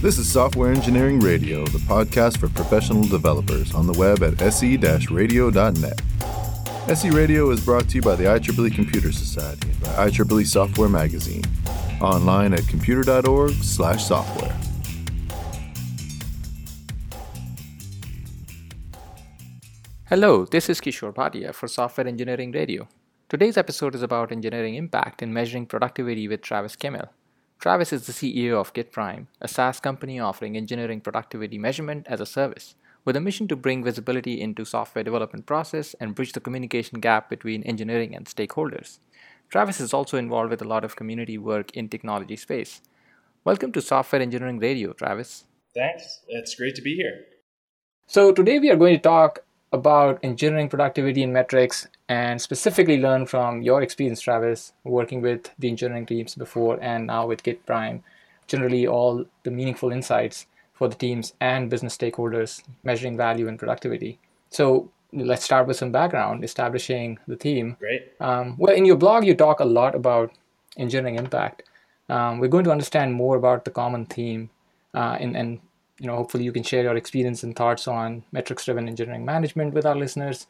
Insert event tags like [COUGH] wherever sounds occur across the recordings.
This is Software Engineering Radio, the podcast for professional developers on the web at se-radio.net. SE Radio is brought to you by the IEEE Computer Society and by IEEE Software Magazine. Online at computer.org slash software. Hello, this is Kishore Bhatia for Software Engineering Radio. Today's episode is about engineering impact and measuring productivity with Travis Kimmel. Travis is the CEO of GitPrime, a SaaS company offering engineering productivity measurement as a service, with a mission to bring visibility into software development process and bridge the communication gap between engineering and stakeholders. Travis is also involved with a lot of community work in technology space. Welcome to Software Engineering Radio, Travis. Thanks. It's great to be here. So today we are going to talk about engineering productivity and metrics and specifically learn from your experience, Travis, working with the engineering teams before and now with GitPrime, generally all the meaningful insights for the teams and business stakeholders measuring value and productivity. So let's start with some background, establishing the theme. Great. Um, well, in your blog, you talk a lot about engineering impact. Um, we're going to understand more about the common theme uh, and, and you know, hopefully you can share your experience and thoughts on metrics-driven engineering management with our listeners.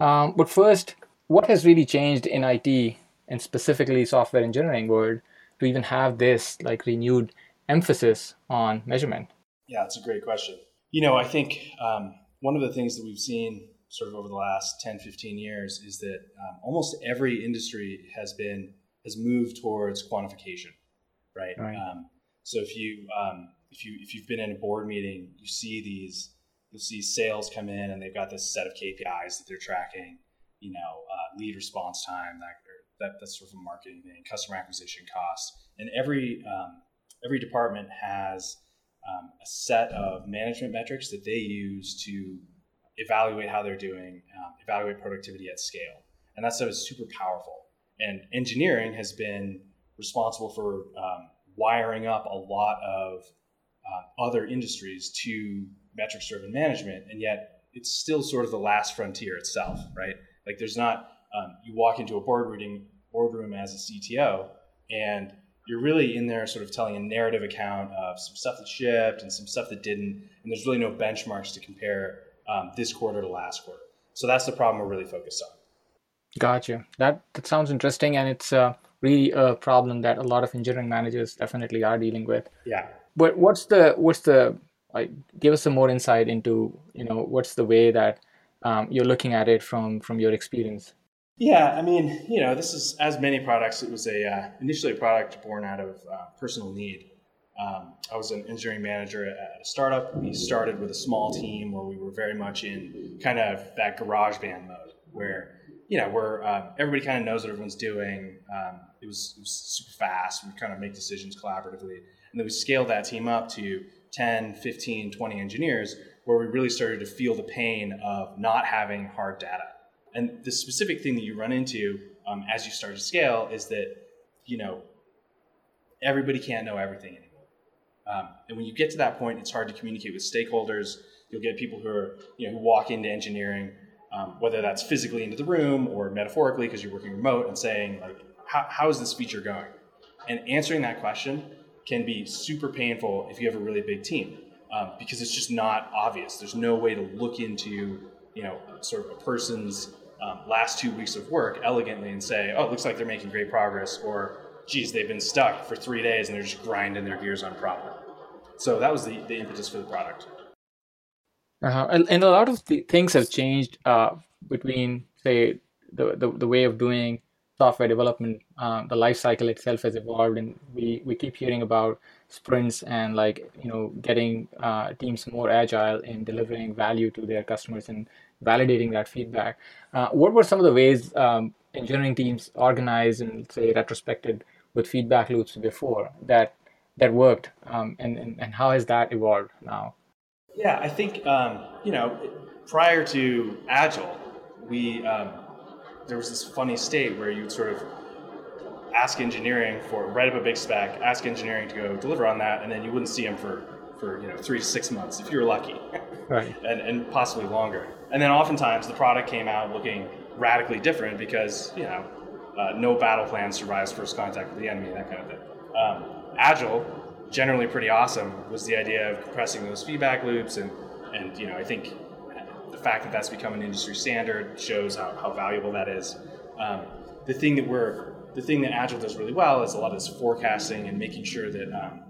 Um, but first, what has really changed in IT and specifically software engineering world to even have this like renewed emphasis on measurement? Yeah, that's a great question. You know, I think um, one of the things that we've seen sort of over the last 10, 15 years is that um, almost every industry has been has moved towards quantification, right? Right. Um, so if you um, if you if you've been in a board meeting, you see these you'll see sales come in and they've got this set of KPIs that they're tracking. You know, uh, lead response time, that, that that's sort of a marketing thing, customer acquisition costs, and every um, every department has um, a set of management metrics that they use to evaluate how they're doing, um, evaluate productivity at scale, and that stuff is super powerful. And engineering has been responsible for um, wiring up a lot of uh, other industries to metrics driven management and yet it's still sort of the last frontier itself right? Like there's not um, you walk into a board boardroom boardroom as a cto and you're really in there sort of telling a narrative account of some stuff that shipped and some stuff that didn't and there's really no benchmarks to compare um, this quarter to last quarter. So that's the problem we're really focused on. Gotcha. That that sounds interesting, and it's uh, really a problem that a lot of engineering managers definitely are dealing with. yeah But what's the what's the like? Give us some more insight into you know what's the way that um, you're looking at it from from your experience. Yeah, I mean, you know, this is as many products. It was a uh, initially a product born out of uh, personal need. Um, I was an engineering manager at a startup. We started with a small team where we were very much in kind of that garage band mode, where you know, where uh, everybody kind of knows what everyone's doing. Um, it, was, it was super fast. We kind of make decisions collaboratively, and then we scaled that team up to 10, 15, 20 engineers, where we really started to feel the pain of not having hard data. And the specific thing that you run into um, as you start to scale is that, you know, everybody can't know everything anymore. Um, and when you get to that point, it's hard to communicate with stakeholders. You'll get people who are, you know, who walk into engineering, um, whether that's physically into the room or metaphorically because you're working remote, and saying like, how, how is this feature going? And answering that question can be super painful if you have a really big team um, because it's just not obvious. There's no way to look into, you know, sort of a person's um, last two weeks of work elegantly and say, oh, it looks like they're making great progress, or geez, they've been stuck for three days and they're just grinding their gears on problem. So that was the, the impetus for the product. Uh-huh. And, and a lot of things have changed uh, between, say, the, the, the way of doing software development. Uh, the life cycle itself has evolved, and we, we keep hearing about sprints and like you know getting uh, teams more agile in delivering value to their customers and validating that feedback. Uh, what were some of the ways um, engineering teams organized and say retrospected with feedback loops before that that worked, um, and, and and how has that evolved now? Yeah, I think um, you know prior to Agile, we um, there was this funny state where you'd sort of ask engineering for write up a big spec, ask engineering to go deliver on that, and then you wouldn't see them for for you know three to six months if you were lucky, [LAUGHS] Right. and, and possibly longer. And then oftentimes the product came out looking radically different because you know uh, no battle plan survives first contact with the enemy, that kind of thing. Um, Agile generally pretty awesome was the idea of compressing those feedback loops and and you know I think fact that that's become an industry standard shows how, how valuable that is. Um, the thing that we're the thing that Agile does really well is a lot of this forecasting and making sure that um,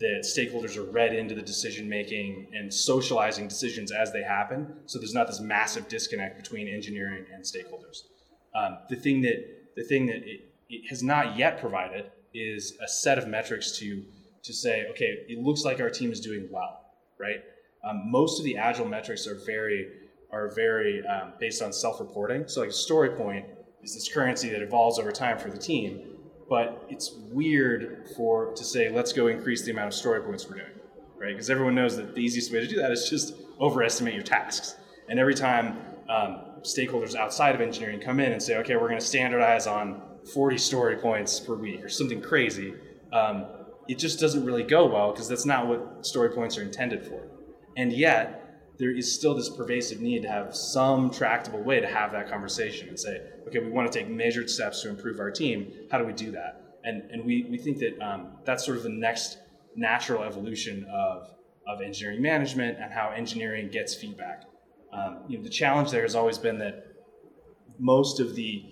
that stakeholders are read into the decision making and socializing decisions as they happen. So there's not this massive disconnect between engineering and stakeholders. Um, the thing that the thing that it, it has not yet provided is a set of metrics to to say, okay, it looks like our team is doing well, right? Um, most of the agile metrics are very are very um, based on self-reporting. So like a story point is this currency that evolves over time for the team, but it's weird for to say let's go increase the amount of story points we're doing, right? Because everyone knows that the easiest way to do that is just overestimate your tasks. And every time um, stakeholders outside of engineering come in and say, okay, we're going to standardize on 40 story points per week or something crazy, um, it just doesn't really go well because that's not what story points are intended for. And yet, there is still this pervasive need to have some tractable way to have that conversation and say, okay, we want to take measured steps to improve our team. How do we do that? And, and we, we think that um, that's sort of the next natural evolution of, of engineering management and how engineering gets feedback. Um, you know, the challenge there has always been that most of the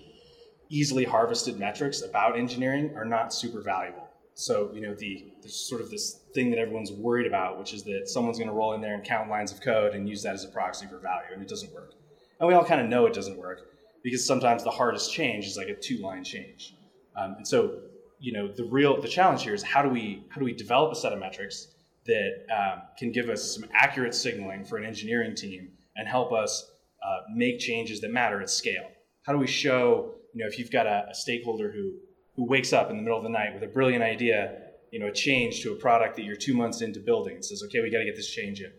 easily harvested metrics about engineering are not super valuable. So, you know, the sort of this thing that everyone's worried about, which is that someone's going to roll in there and count lines of code and use that as a proxy for value, and it doesn't work. And we all kind of know it doesn't work because sometimes the hardest change is like a two-line change. Um, and so, you know, the real the challenge here is how do we how do we develop a set of metrics that um, can give us some accurate signaling for an engineering team and help us uh, make changes that matter at scale? How do we show, you know, if you've got a, a stakeholder who who wakes up in the middle of the night with a brilliant idea, you know, a change to a product that you're two months into building and says, okay, we got to get this change in.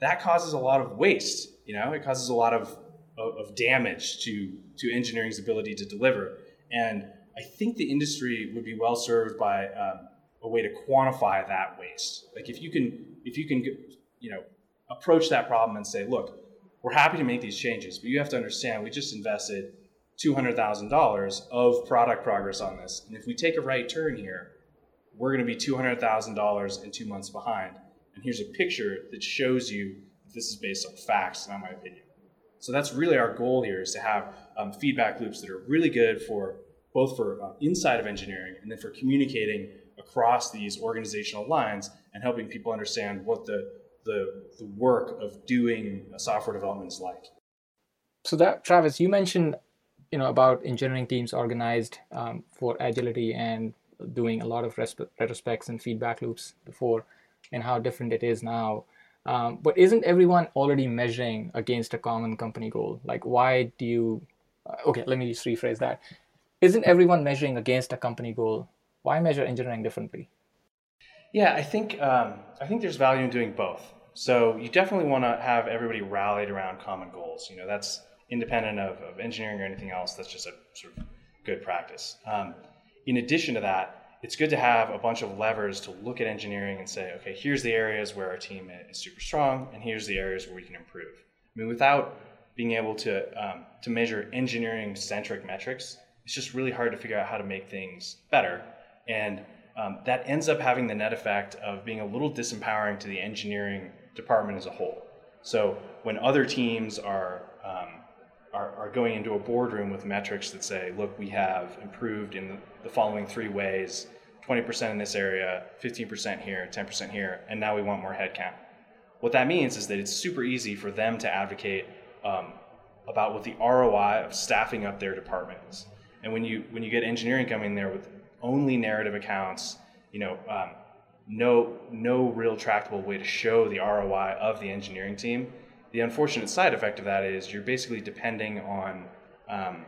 That causes a lot of waste. You know, it causes a lot of, of, damage to, to engineering's ability to deliver. And I think the industry would be well served by um, a way to quantify that waste. Like if you can, if you can, you know, approach that problem and say, look, we're happy to make these changes, but you have to understand we just invested $200,000 of product progress on this. And if we take a right turn here, we're going to be $200,000 in two months behind. And here's a picture that shows you this is based on facts, not my opinion. So that's really our goal here is to have um, feedback loops that are really good for both for uh, inside of engineering and then for communicating across these organizational lines and helping people understand what the, the, the work of doing software development is like. So that Travis, you mentioned you know about engineering teams organized um, for agility and doing a lot of retrospects and feedback loops before and how different it is now. Um, but isn't everyone already measuring against a common company goal? Like why do you uh, okay let me just rephrase that. Isn't everyone measuring against a company goal? Why measure engineering differently? Yeah i think um, i think there's value in doing both. So you definitely want to have everybody rallied around common goals. You know that's independent of, of engineering or anything else. That's just a sort of good practice. Um, in addition to that, it's good to have a bunch of levers to look at engineering and say, okay, here's the areas where our team is super strong, and here's the areas where we can improve. I mean, without being able to um, to measure engineering centric metrics, it's just really hard to figure out how to make things better, and um, that ends up having the net effect of being a little disempowering to the engineering department as a whole. So when other teams are um, are, are going into a boardroom with metrics that say, look, we have improved in the following three ways 20% in this area, 15% here, 10% here, and now we want more headcount. What that means is that it's super easy for them to advocate um, about what the ROI of staffing up their department is. And when you when you get engineering coming there with only narrative accounts, you know, um, no no real tractable way to show the ROI of the engineering team, the unfortunate side effect of that is you're basically depending on um,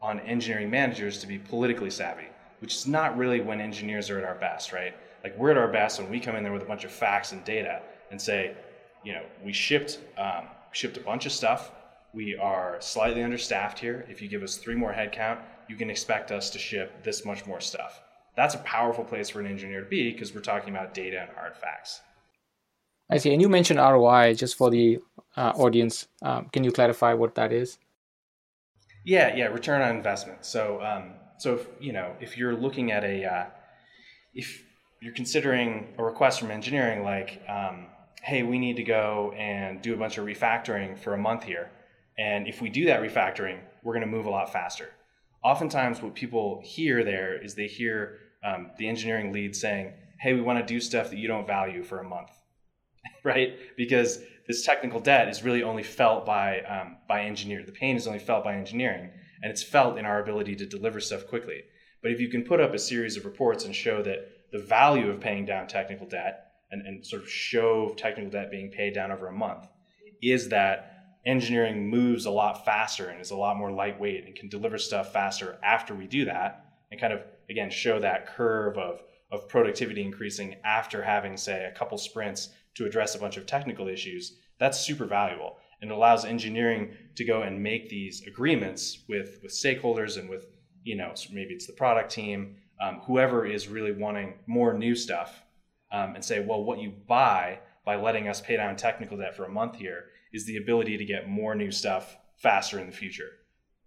on engineering managers to be politically savvy, which is not really when engineers are at our best, right? Like we're at our best when we come in there with a bunch of facts and data and say, you know, we shipped um, shipped a bunch of stuff. We are slightly understaffed here. If you give us three more headcount, you can expect us to ship this much more stuff. That's a powerful place for an engineer to be because we're talking about data and hard facts. I see. And you mentioned ROI just for the uh, audience. Um, can you clarify what that is? Yeah, yeah, return on investment. So, um, so if, you know, if you're looking at a, uh, if you're considering a request from engineering like, um, hey, we need to go and do a bunch of refactoring for a month here. And if we do that refactoring, we're going to move a lot faster. Oftentimes, what people hear there is they hear um, the engineering lead saying, hey, we want to do stuff that you don't value for a month, [LAUGHS] right? Because this technical debt is really only felt by, um, by engineer. The pain is only felt by engineering, and it's felt in our ability to deliver stuff quickly. But if you can put up a series of reports and show that the value of paying down technical debt and, and sort of show technical debt being paid down over a month is that engineering moves a lot faster and is a lot more lightweight and can deliver stuff faster after we do that and kind of again show that curve of of productivity increasing after having say a couple sprints to address a bunch of technical issues that's super valuable and it allows engineering to go and make these agreements with with stakeholders and with you know maybe it's the product team um, whoever is really wanting more new stuff um, and say, well, what you buy by letting us pay down technical debt for a month here is the ability to get more new stuff faster in the future.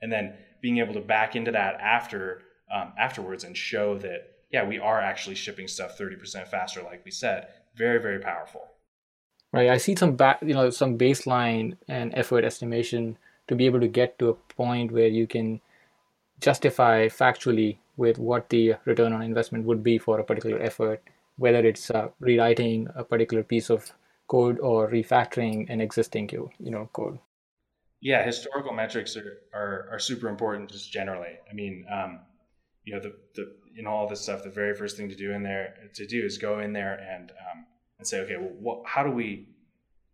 And then being able to back into that after um, afterwards and show that yeah, we are actually shipping stuff 30% faster, like we said. Very, very powerful. Right. I see some back, you know, some baseline and effort estimation to be able to get to a point where you can justify factually with what the return on investment would be for a particular effort whether it's uh, rewriting a particular piece of code or refactoring an existing you know code yeah historical metrics are, are, are super important just generally i mean um, you know the, the in all this stuff the very first thing to do in there to do is go in there and um, and say okay well what, how do we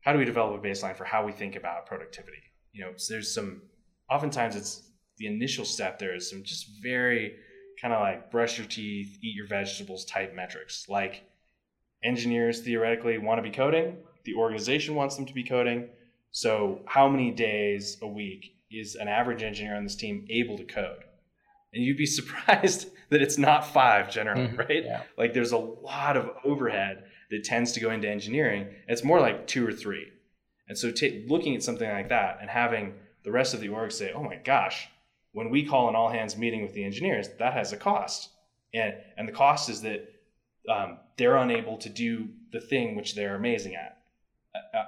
how do we develop a baseline for how we think about productivity you know so there's some oftentimes it's the initial step there is some just very kind of like brush your teeth, eat your vegetables type metrics. Like engineers theoretically want to be coding, the organization wants them to be coding. So, how many days a week is an average engineer on this team able to code? And you'd be [LAUGHS] surprised that it's not five generally, mm-hmm. right? Yeah. Like there's a lot of overhead that tends to go into engineering. It's more like two or three. And so, t- looking at something like that and having the rest of the org say, oh my gosh, when we call an all hands meeting with the engineers, that has a cost. And, and the cost is that um, they're unable to do the thing which they're amazing at.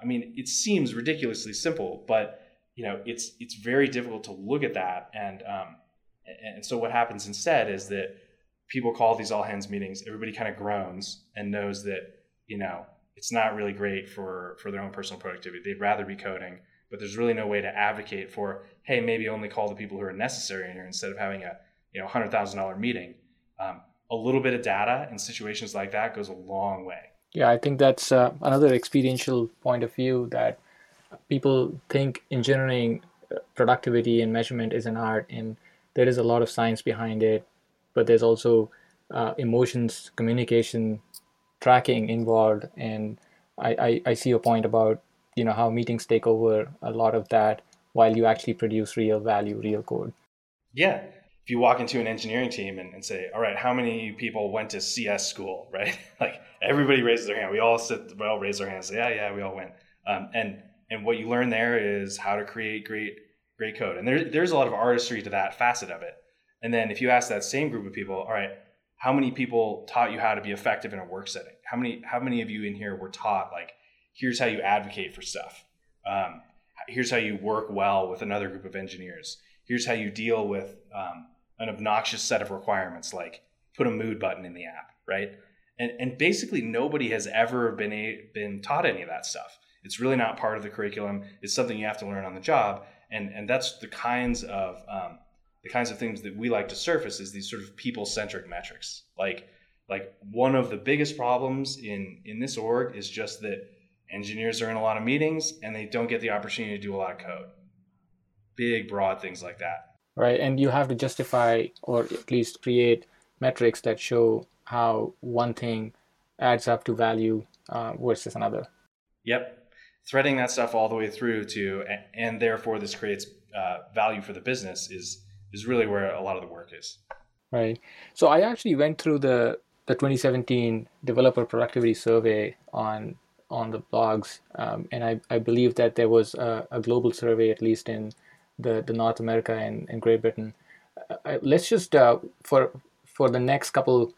I mean, it seems ridiculously simple, but you know, it's it's very difficult to look at that. And um, and so what happens instead is that people call these all hands meetings. Everybody kind of groans and knows that you know it's not really great for for their own personal productivity. They'd rather be coding but there's really no way to advocate for, hey, maybe only call the people who are necessary in here instead of having a you know hundred thousand dollar meeting. Um, a little bit of data in situations like that goes a long way. Yeah, I think that's uh, another experiential point of view that people think engineering uh, productivity and measurement is an art, and there is a lot of science behind it, but there's also uh, emotions, communication, tracking involved, and I, I, I see a point about you know how meetings take over a lot of that while you actually produce real value real code. Yeah. If you walk into an engineering team and, and say all right how many people went to cs school? [LAUGHS] Right? Like everybody raises their hand. We all sit we all raise our hands say yeah yeah we all went. Um, and and what you learn there is how to create great great code. And there, there's a lot of artistry to that facet of it. And then if you ask that same group of people all right how many people taught you how to be effective in a work setting how many how many of you in here were taught like here's how you advocate for stuff. Um, here's how you work well with another group of engineers. Here's how you deal with um, an obnoxious set of requirements, like put a mood button in the app, right? And, and basically, nobody has ever been a, been taught any of that stuff. It's really not part of the curriculum. It's something you have to learn on the job, and and that's the kinds of um, the kinds of things that we like to surface is these sort of people centric metrics. Like like one of the biggest problems in in this org is just that engineers are in a lot of meetings and they don't get the opportunity to do a lot of code. Big, broad things like that. Right. And you have to justify or at least create metrics that show how one thing adds up to value uh, versus another. Yep. Threading that stuff all the way through to, and therefore this creates uh, value for the business is is really where a lot of the work is. Right. So I actually went through the the 2017 developer productivity survey on on the blogs, um, and I, I believe that there was a, a, global survey, at least in the, the North America and, and Great Britain. Uh, let's just uh, for for the next couple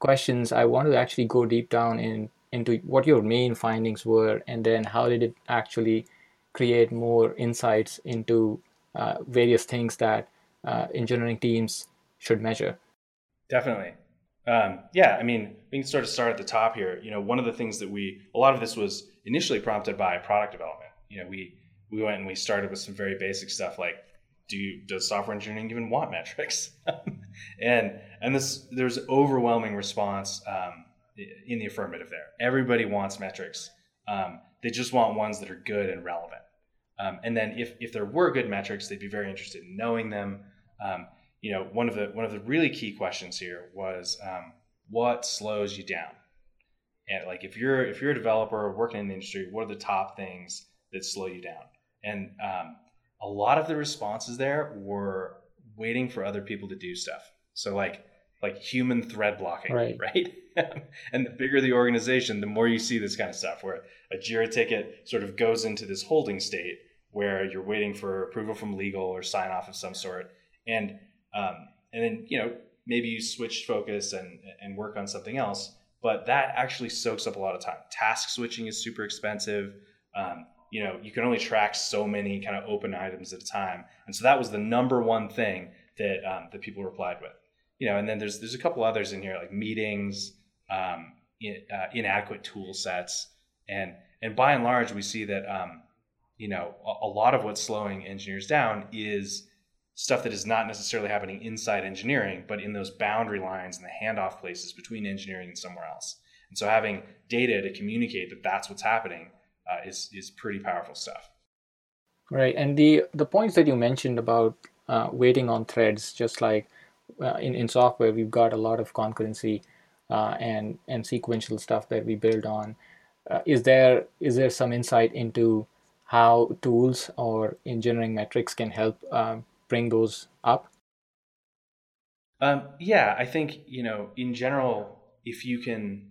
questions, I want to actually go deep down in into what your main findings were, and then how did it actually create more insights into uh, various things that uh, engineering teams should measure. Definitely. Um, yeah, I mean, we can sort of start at the top here. You know, one of the things that we, a lot of this was initially prompted by product development. You know, we we went and we started with some very basic stuff like, do you, does software engineering even want metrics? [LAUGHS] and and this there's overwhelming response um, in the affirmative there. Everybody wants metrics. Um, they just want ones that are good and relevant. Um, and then if, if there were good metrics, they'd be very interested in knowing them. Um, you know, one of the one of the really key questions here was um, what slows you down. And like if you're if you're a developer working in the industry, what are the top things that slow you down? And um, a lot of the responses there were waiting for other people to do stuff. So like like human thread blocking, right? [LAUGHS] right? and the bigger the organization, the more you see this kind of stuff where a Jira ticket sort of goes into this holding state where you're waiting for approval from legal or sign off of some sort, and um, and then you know maybe you switch focus and and work on something else, but that actually soaks up a lot of time. Task switching is super expensive. Um, you know you can only track so many kind of open items at a time, and so that was the number one thing that um, that people replied with. You know, and then there's there's a couple others in here like meetings, um, in, uh, inadequate tool sets, and and by and large we see that um, you know, a, a lot of what's slowing engineers down is stuff that is not necessarily happening inside engineering, but in those boundary lines and the handoff places between engineering and somewhere else. And so having data to communicate that that's what's happening uh, is is pretty powerful stuff. Right, and the the points that you mentioned about uh, waiting on threads, just like uh, in in software, we've got a lot of concurrency uh, and and sequential stuff that we build on. Uh, is there is there some insight into how tools or engineering metrics can help um, bring those up? Um, yeah, I think you know in general, if you can,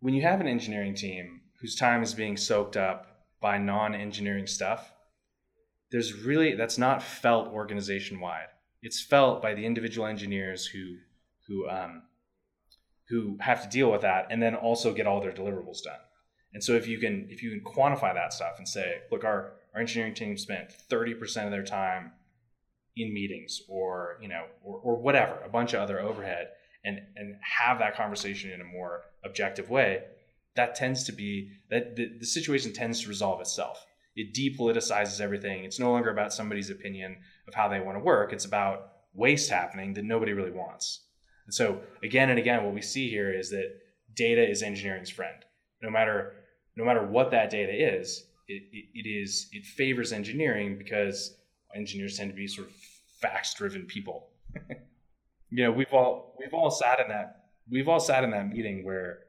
when you have an engineering team whose time is being soaked up by non-engineering stuff, there's really that's not felt organization wide. It's felt by the individual engineers who who um, who have to deal with that, and then also get all their deliverables done. And so if you can if you can quantify that stuff and say, look, our, our engineering team spent 30% of their time in meetings or you know or, or whatever, a bunch of other overhead and and have that conversation in a more objective way, that tends to be that the, the situation tends to resolve itself. It depoliticizes everything. It's no longer about somebody's opinion of how they want to work. It's about waste happening that nobody really wants. And so again and again, what we see here is that data is engineering's friend. No matter no matter what that data is, it, it, it is it favors engineering because engineers tend to be sort of facts driven people. [LAUGHS] you know, we've all we've all sat in that we've all sat in that meeting where,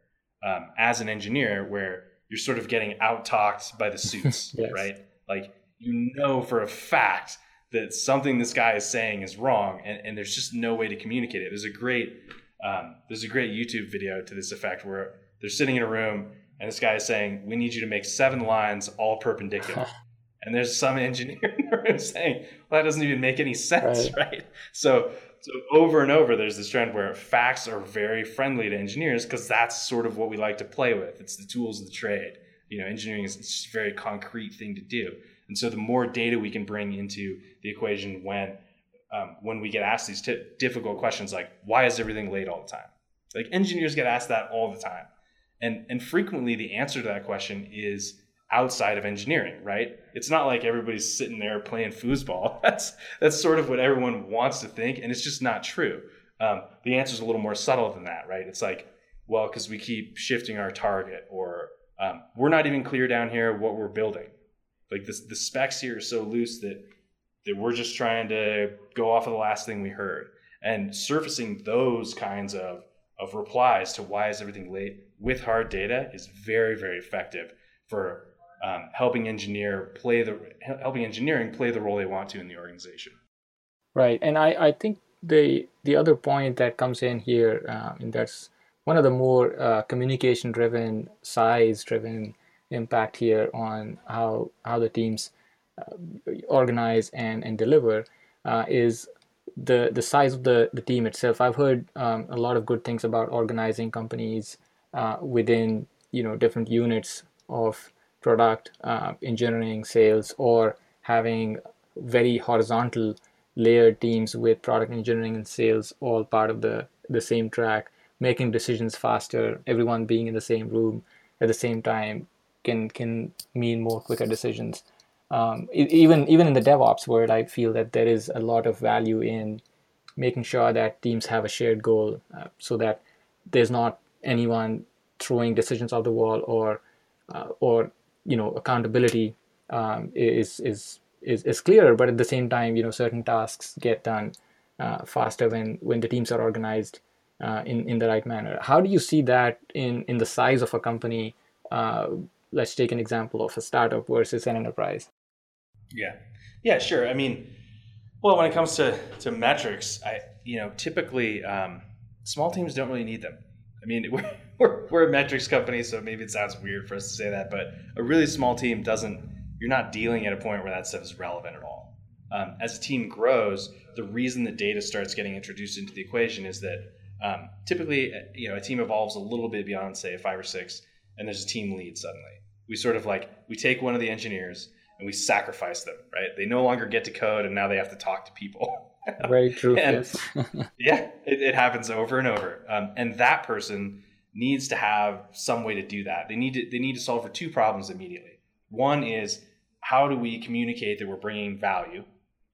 um, as an engineer, where you're sort of getting out talked by the suits, [LAUGHS] yes. right? Like you know for a fact that something this guy is saying is wrong, and, and there's just no way to communicate it. There's a great um, there's a great YouTube video to this effect where they're sitting in a room and this guy is saying, "We need you to make seven lines all perpendicular." [LAUGHS] and there's some engineer in the room [LAUGHS] saying, "Well, that doesn't even make any sense, right?" right? So, so over and over, there's this trend where facts are very friendly to engineers because that's sort of what we like to play with. It's the tools of the trade. You know, engineering is just a very concrete thing to do. And so, the more data we can bring into the equation when um, when we get asked these t- difficult questions like, "Why is everything late all the time?" Like engineers get asked that all the time and, and frequently the answer to that question is outside of engineering, right? It's not like everybody's sitting there playing foosball. [LAUGHS] That's that's sort of what everyone wants to think, and it's just not true. Um, the answer is a little more subtle than that, right? It's like, well, because we keep shifting our target, or um, we're not even clear down here what we're building. Like this, the specs here are so loose that that we're just trying to go off of the last thing we heard, and surfacing those kinds of of replies to why is everything late with hard data is very very effective for um, helping engineer play the helping engineering play the role they want to in the organization right and i i think the the other point that comes in here um, and that's one of the more uh, communication driven size driven impact here on how how the teams uh, organize and and deliver uh, is the the size of the the team itself. I've heard um, a lot of good things about organizing companies uh, within you know different units of product uh, engineering, sales, or having very horizontal layered teams with product engineering and sales all part of the the same track, making decisions faster. Everyone being in the same room at the same time can can mean more quicker decisions um, even even in the DevOps world, I feel that there is a lot of value in making sure that teams have a shared goal, uh, so that there's not anyone throwing decisions off the wall or uh, or you know accountability um, is is is is clearer, but at the same time, you know certain tasks get done uh, faster when when the teams are organized uh, in in the right manner. How do you see that in in the size of a company? Uh, let's take an example of a startup versus an enterprise. Yeah, yeah, sure. I mean, well, when it comes to to metrics, I you know typically um, small teams don't really need them. I mean, [LAUGHS] [LAUGHS] we're, we're, a metrics company, so maybe it sounds weird for us to say that, but a really small team doesn't. You're not dealing at a point where that stuff is relevant at all. Um, as a team grows, the reason that data starts getting introduced into the equation is that um, typically, you know, a team evolves a little bit beyond, say, five or six, and there's a team lead suddenly. We sort of like we take one of the engineers and we sacrifice them, right? They no longer get to code and now they have to talk to people. Very true. [LAUGHS] and, [LAUGHS] yeah, it, it, happens over and over. Um, and that person needs to have some way to do that. They need to they need to solve for two problems immediately. One is how do we communicate that we're bringing value,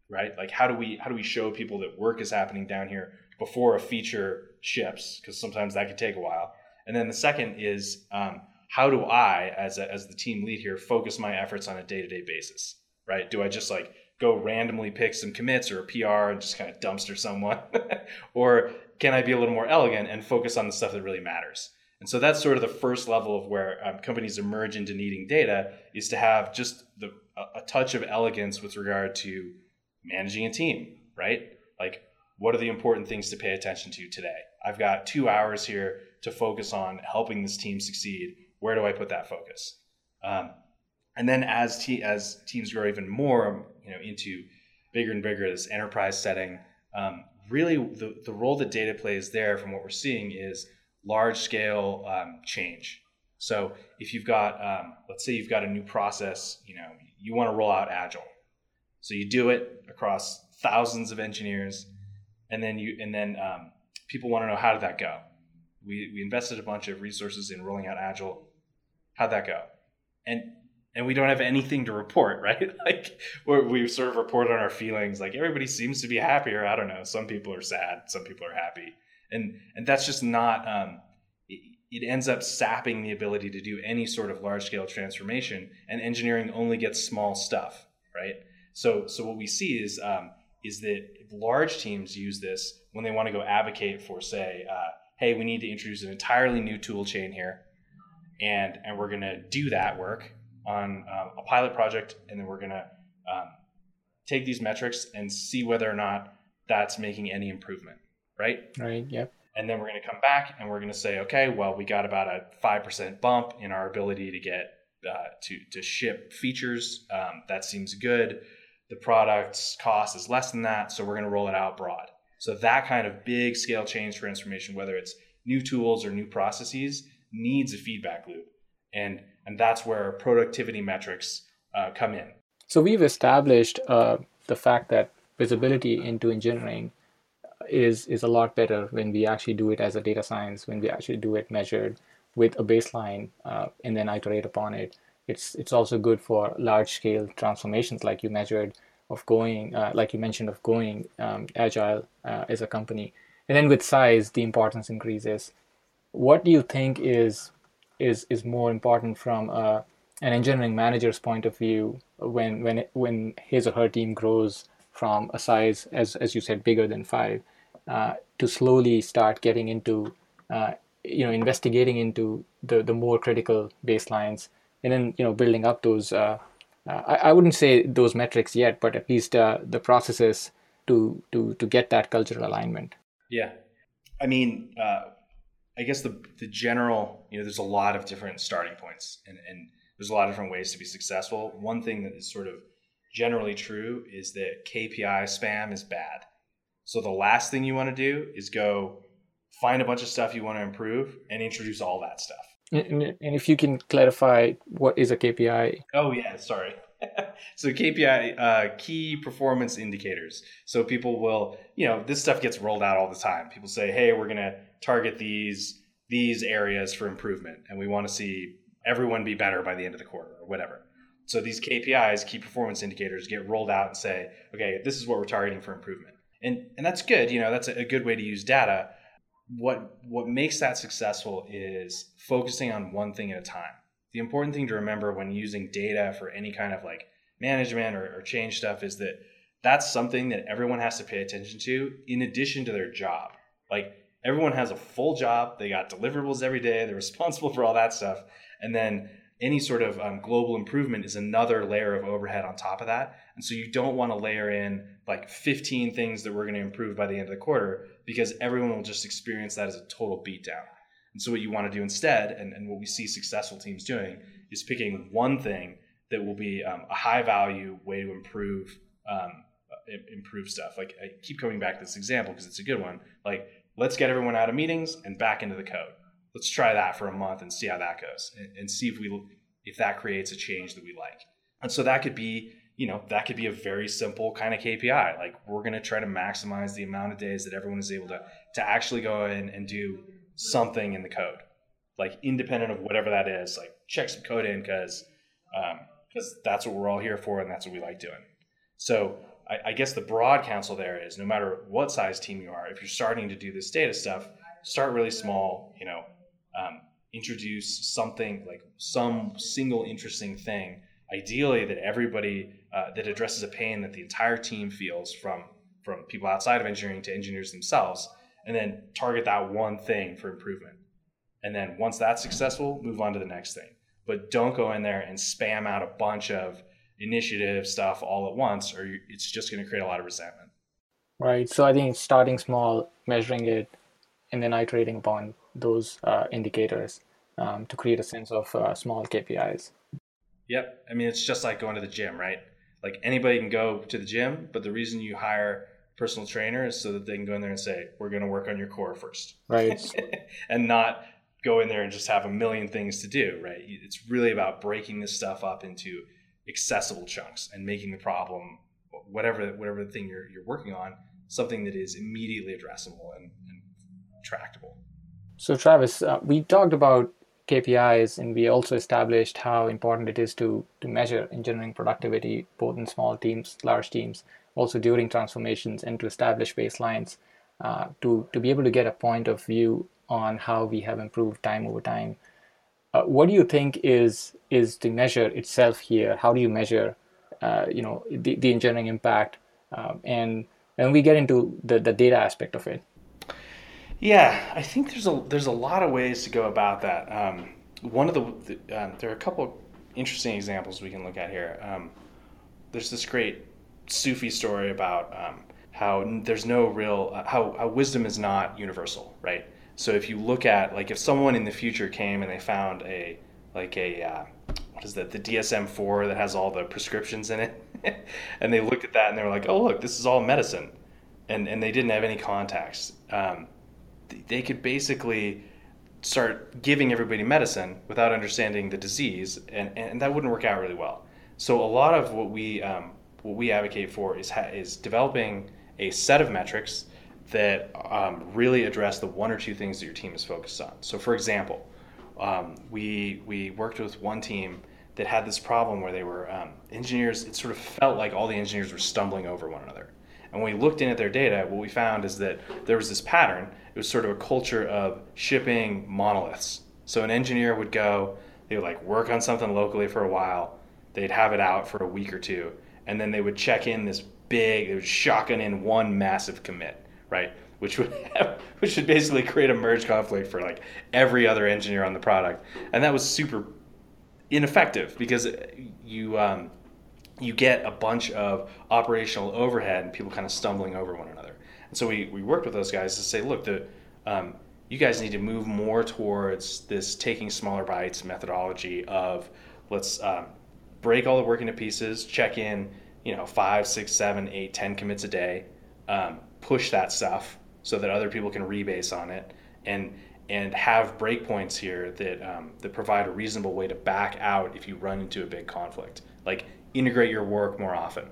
right? Like how do we how do we show people that work is happening down here before a feature ships? Because sometimes that could take a while. And then the second is um, how do I, as a, as the team lead here, focus my efforts on a day to day basis? Right? Do I just like go randomly pick some commits or a PR and just kind of dumpster someone, [LAUGHS] or can I be a little more elegant and focus on the stuff that really matters? And so that's sort of the first level of where um, companies emerge into needing data is to have just the, a, a touch of elegance with regard to managing a team, right? Like, what are the important things to pay attention to today? I've got two hours here to focus on helping this team succeed where do I put that focus? Um, and then as te- as teams grow even more, you know, into bigger and bigger this enterprise setting, um, really the, the role that data plays there, from what we're seeing, is large scale um, change. So if you've got, um, let's say you've got a new process, you know, you want to roll out Agile, so you do it across thousands of engineers, and then you and then um, people want to know how did that go. We we invested a bunch of resources in rolling out Agile how'd that go? And and we don't have anything to report, [LAUGHS] right? like we sort of report on our feelings. Like everybody seems to be happy, or I don't know. Some people are sad, some people are happy, and and that's just not. Um, it, it ends up sapping the ability to do any sort of large scale transformation, and engineering only gets small stuff, right? So so what we see is um, is that large teams use this when they want to go advocate for, say, uh, hey, we need to introduce an entirely new tool chain here and and we're going to do that work on uh, a pilot project, and then we're going to um, take these metrics and see whether or not that's making any improvement, right? Right. Yep. And then we're going to come back and we're going to say, okay, well, we got about a five percent bump in our ability to get uh, to to ship features. Um, that seems good. The product's cost is less than that, so we're going to roll it out broad. So that kind of big scale change transformation, whether it's new tools or new processes, needs a feedback loop, and and that's where productivity metrics uh, come in. So we've established uh, the fact that visibility into engineering is is a lot better when we actually do it as a data science, when we actually do it measured with a baseline uh, and then iterate upon it. It's it's also good for large scale transformations like you measured of going, uh, like you mentioned, of going um, agile uh, as a company. And then with size, the importance increases what do you think is is is more important from uh, an engineering manager's point of view when when it, when his or her team grows from a size as as you said bigger than five uh, to slowly start getting into uh, you know investigating into the the more critical baselines and then you know building up those uh, uh, I, I wouldn't say those metrics yet but at least uh, the processes to to to get that cultural alignment. Yeah. I mean I guess the the general, you know, there's a lot of different starting points and, and there's a lot of different ways to be successful. One thing that is sort of generally true is that KPI spam is bad. So the last thing you want to do is go find a bunch of stuff you want to improve and introduce all that stuff. And, and if you can clarify what is a KPI? Oh yeah, sorry. [LAUGHS] so KPI, uh, key performance indicators. So people will, you know, this stuff gets rolled out all the time. People say, "Hey, we're going to target these these areas for improvement, and we want to see everyone be better by the end of the quarter or whatever." So these KPIs, key performance indicators, get rolled out and say, "Okay, this is what we're targeting for improvement," and and that's good. You know, that's a good way to use data. What what makes that successful is focusing on one thing at a time the important thing to remember when using data for any kind of like management or, or, change stuff is that that's something that everyone has to pay attention to in addition to their job. Like everyone has a full job, they got deliverables every day, they're responsible for all that stuff. And then any sort of um, global improvement is another layer of overhead on top of that. And so you don't want to layer in like 15 things that we're going to improve by the end of the quarter because everyone will just experience that as a total beatdown. And so what you want to do instead, and, and what we see successful teams doing, is picking one thing that will be um, a high value way to improve um, improve stuff. Like I keep coming back to this example because it's a good one. Like let's get everyone out of meetings and back into the code. Let's try that for a month and see how that goes, and, and see if we if that creates a change that we like. And so that could be you know that could be a very simple kind of KPI. Like we're going to try to maximize the amount of days that everyone is able to to actually go in and do something in the code, like independent of whatever that is. Like check some code in because because um, that's what we're all here for and that's what we like doing. So I, I guess the broad counsel there is no matter what size team you are, if you're starting to do this data stuff, start really small. You know, um, introduce something like some single interesting thing. Ideally, that everybody uh, that addresses a pain that the entire team feels from from people outside of engineering to engineers themselves and then target that one thing for improvement. And then once that's successful, move on to the next thing. But don't go in there and spam out a bunch of initiative stuff all at once, or it's just going to create a lot of resentment. Right. So I think starting small, measuring it, and then iterating upon those uh, indicators um, to create a sense of uh, small KPIs. Yep. I mean, it's just like going to the gym, right? Like anybody can go to the gym, but the reason you hire personal trainer is so that they can go in there and say, we're going to work on your core first. Right. [LAUGHS] and not go in there and just have a million things to do, right? It's really about breaking this stuff up into accessible chunks and making the problem, whatever whatever the thing you're, you're working on, something that is immediately addressable and, and tractable. So, Travis, uh, we talked about KPIs and we also established how important it is to, to measure engineering productivity, both in small teams, large teams also during transformations and to establish baselines uh, to, to be able to get a point of view on how we have improved time over time. Uh, what do you think is is the measure itself here? How do you measure, uh, you know, the, the engineering impact? Um, and then we get into the, the data aspect of it. Yeah, I think there's a there's a lot of ways to go about that. Um, one of the, the um, there are a couple interesting examples we can look at here. Um, there's this great Sufi story about um, how there's no real uh, how, how wisdom is not universal, right? So if you look at like if someone in the future came and they found a like a uh, what is that the DSM-4 that has all the prescriptions in it, [LAUGHS] and they looked at that and they were like, oh look, this is all medicine, and and they didn't have any contacts. Um, they could basically start giving everybody medicine without understanding the disease, and, and that wouldn't work out really well. So a lot of what we um, what we advocate for is ha- is developing a set of metrics that um, really address the one or two things that your team is focused on. So, for example, um, we we worked with one team that had this problem where they were um, engineers. It sort of felt like all the engineers were stumbling over one another. And when we looked in at their data, what we found is that there was this pattern. It was sort of a culture of shipping monoliths. So an engineer would go, they would like work on something locally for a while. They'd have it out for a week or two, and then they would check in this big, they would shotgun in one massive commit, right? Which would [LAUGHS] which would basically create a merge conflict for like every other engineer on the product, and that was super ineffective because you um, you get a bunch of operational overhead and people kind of stumbling over one another. And so we, we worked with those guys to say, look, the um, you guys need to move more towards this taking smaller bites methodology of let's um, break all the work into pieces, check in, you know, five, six, seven, eight, ten commits a day, um, push that stuff so that other people can rebase on it and and have breakpoints here that um, that provide a reasonable way to back out if you run into a big conflict. Like integrate your work more often.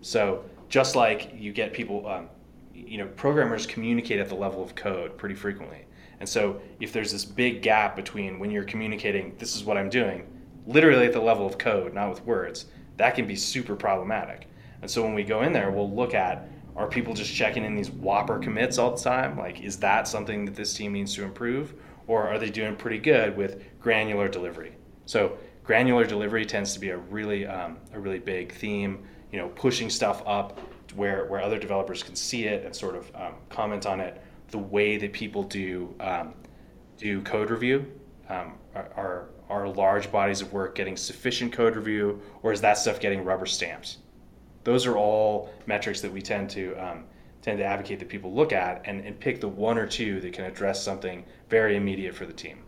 So just like you get people, um, you know, programmers communicate at the level of code pretty frequently. And so if there's this big gap between when you're communicating, this is what I'm doing, literally at the level of code, not with words, that can be super problematic. And so when we go in there, we'll look at are people just checking in these whopper commits all the time? Like, is that something that this team needs to improve? Or are they doing pretty good with granular delivery? So granular delivery tends to be a really um, a really big theme. You know, pushing stuff up where where other developers can see it and sort of um, comment on it. The way that people do um, do code review um, are, are are large bodies of work getting sufficient code review, or is that stuff getting rubber stamps? Those are all metrics that we tend to um, tend to advocate that people look at and, and pick the one or two that can address something very immediate for the team.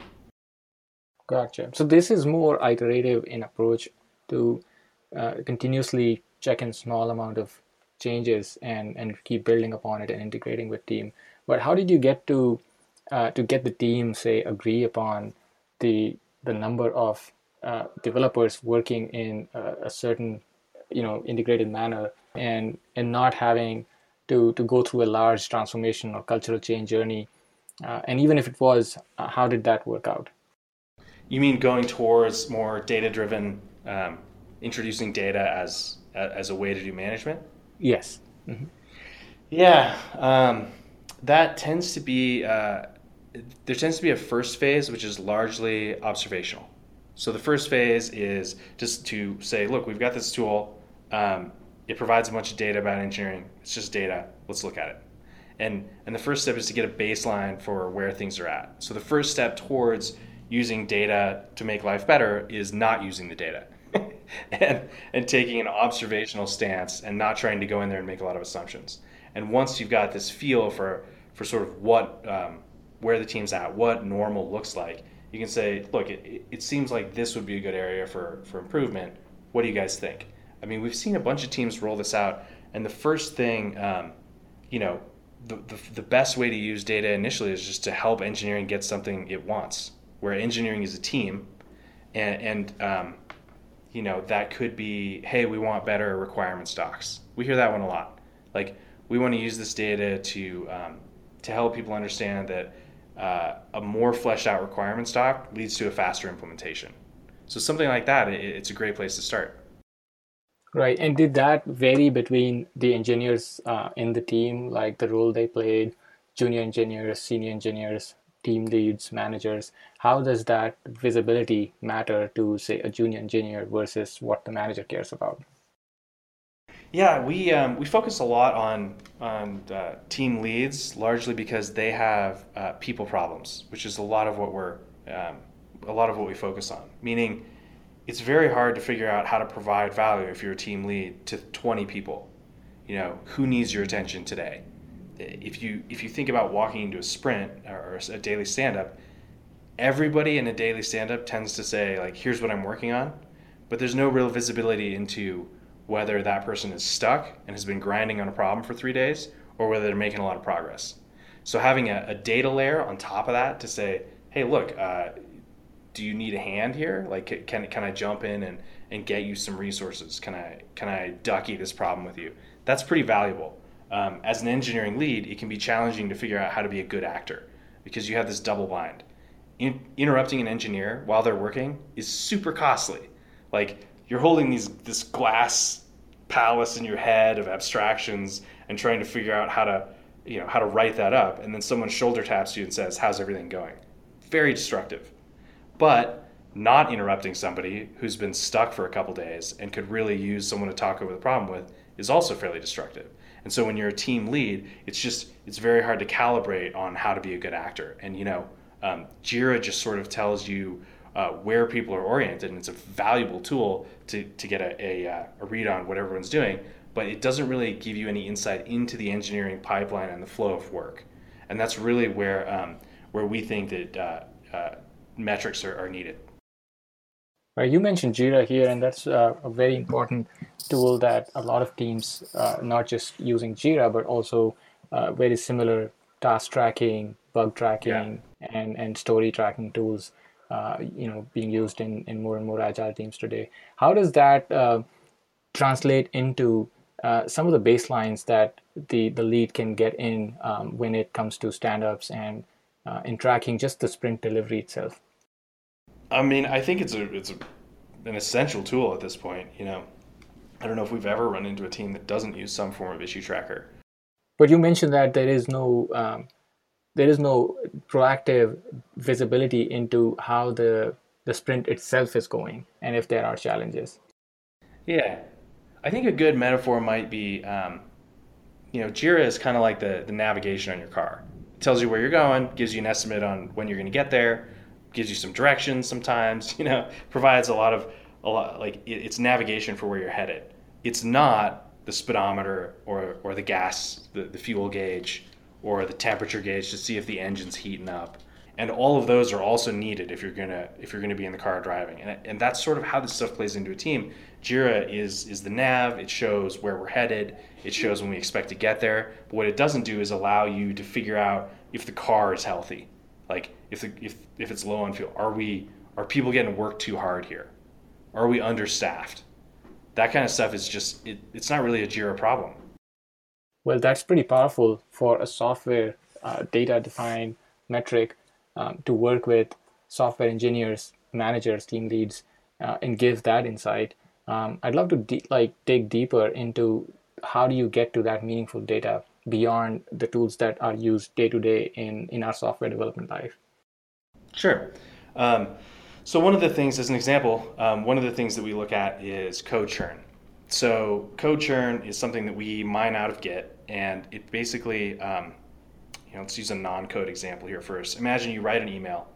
Gotcha. So this is more iterative in approach to uh, continuously check in small amount of changes and and keep building upon it and integrating with team. But how did you get to uh, to get the team say agree upon the the number of uh, developers working in a, a, certain you know integrated manner and and not having to to go through a large transformation or cultural change journey uh, and even if it was uh, how did that work out you mean going towards more data driven um, introducing data as as a way to do management yes mm-hmm. yeah um, that tends to be uh, there tends to be a first phase which is largely observational. So the first phase is just to say, look, we've got this tool. Um, it provides a bunch of data about engineering. It's just data. Let's look at it. And and the first step is to get a baseline for where things are at. So the first step towards using data to make life better is not using the data. [LAUGHS] and and taking an observational stance and not trying to go in there and make a lot of assumptions. And once you've got this feel for for sort of what um, where the team's at, what normal looks like, you can say, look, it, it seems like this would be a good area for, for improvement. What do you guys think? I mean, we've seen a bunch of teams roll this out, and the first thing, um, you know, the, the, the best way to use data initially is just to help engineering get something it wants, where engineering is a team, and, and um, you know, that could be, hey, we want better requirements docs. We hear that one a lot. Like, we want to use this data to um, to help people understand that uh, a more fleshed out requirements doc leads to a faster implementation. So something like that, it, it's a great place to start. Right, and did that vary between the engineers uh, in the team, like the role they played, junior engineers, senior engineers, team leads, managers? How does that visibility matter to, say, a junior engineer versus what the manager cares about? Yeah, we um, we focus a lot on on uh, team leads, largely because they have uh, people problems, which is a lot of what we're um, a lot of what we focus on. Meaning, it's very hard to figure out how to provide value if you're a team lead to 20 people. You know, who needs your attention today? If you if you think about walking into a sprint or a daily stand up, everybody in a daily stand up tends to say like, "Here's what I'm working on," but there's no real visibility into whether that person is stuck and has been grinding on a problem for three days or whether they're making a lot of progress. So having a, a data layer on top of that to say, hey, look, uh, do you need a hand here? Like, can, can I jump in and, and get you some resources? Can I, can I ducky this problem with you? That's pretty valuable. Um, as an engineering lead, it can be challenging to figure out how to be a good actor because you have this double bind. In, interrupting an engineer while they're working is super costly. Like, you're holding these this glass palace in your head of abstractions and trying to figure out how to you know how to write that up and then someone shoulder taps you and says how's everything going very destructive but not interrupting somebody who's been stuck for a couple days and could really use someone to talk over the problem with is also fairly destructive and so when you're a team lead it's just it's very hard to calibrate on how to be a good actor and you know um, jira just sort of tells you uh, where people are oriented, and it's a valuable tool to, to get a, a, uh, a, read on what everyone's doing, but it doesn't really give you any insight into the engineering pipeline and the flow of work. And that's really where, um, where we think that uh, uh metrics are, are needed. Right, you mentioned Jira here, and that's uh, a very important tool that a lot of teams, uh, not just using Jira, but also uh, very similar task tracking, bug tracking, yeah. and and story tracking tools. Uh, you know, being used in, in more and more agile teams today. How does that uh, translate into uh, some of the baselines that the, the lead can get in um, when it comes to stand-ups and uh, in tracking just the sprint delivery itself? I mean, I think it's a it's a, an essential tool at this point. You know, I don't know if we've ever run into a team that doesn't use some form of issue tracker. But you mentioned that there is no um, there is no proactive visibility into how the the sprint itself is going and if there are challenges. Yeah, I think a good metaphor might be, um, you know, Jira is kind of like the the navigation on your car. It tells you where you're going, gives you an estimate on when you're going to get there, gives you some directions sometimes. [LAUGHS] You know, provides a lot of a lot like it's navigation for where you're headed. It's not the speedometer or or the gas, the, the fuel gauge or the temperature gauge to see if the engine's heating up. And all of those are also needed if you're gonna if you're gonna be in the car driving. And, and that's sort of how this stuff plays into a team. Jira is is the nav. It shows where we're headed. It shows when we expect to get there. But what it doesn't do is allow you to figure out if the car is healthy. Like if the, if if it's low on fuel, are we are people getting worked too hard here? Are we understaffed? That kind of stuff is just it, it's not really a Jira problem. Well, that's pretty powerful for a software uh, data defined metric um, to work with software engineers, managers, team leads, uh, and give that insight. Um, I'd love to like dig deeper into how do you get to that meaningful data beyond the tools that are used day to day in in our software development life. Sure. Um, so one of the things, as an example, um, one of the things that we look at is code churn. So code churn is something that we mine out of Git, and it basically, um, you know, let's use a non-code example here first. Imagine you write an email,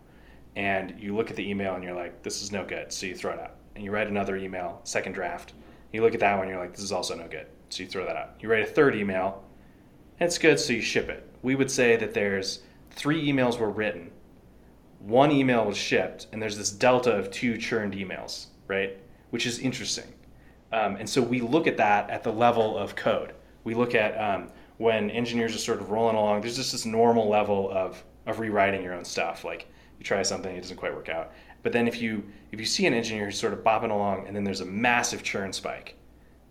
and you look at the email and you're like, "This is no good," so you throw it out. And you write another email, second draft. You look at that one, you're like, "This is also no good," so you throw that out. You write a third email, and it's good, so you ship it. We would say that there's three emails were written, one email was shipped, and there's this delta of two churned emails, right? Which is interesting um, and so we look at that at the level of code. We look at um, when engineers are sort of rolling along, there's just this normal level of, of rewriting your own stuff. Like you try something, it doesn't quite work out. But then if you if you see an engineer sort of bopping along and then there's a massive churn spike,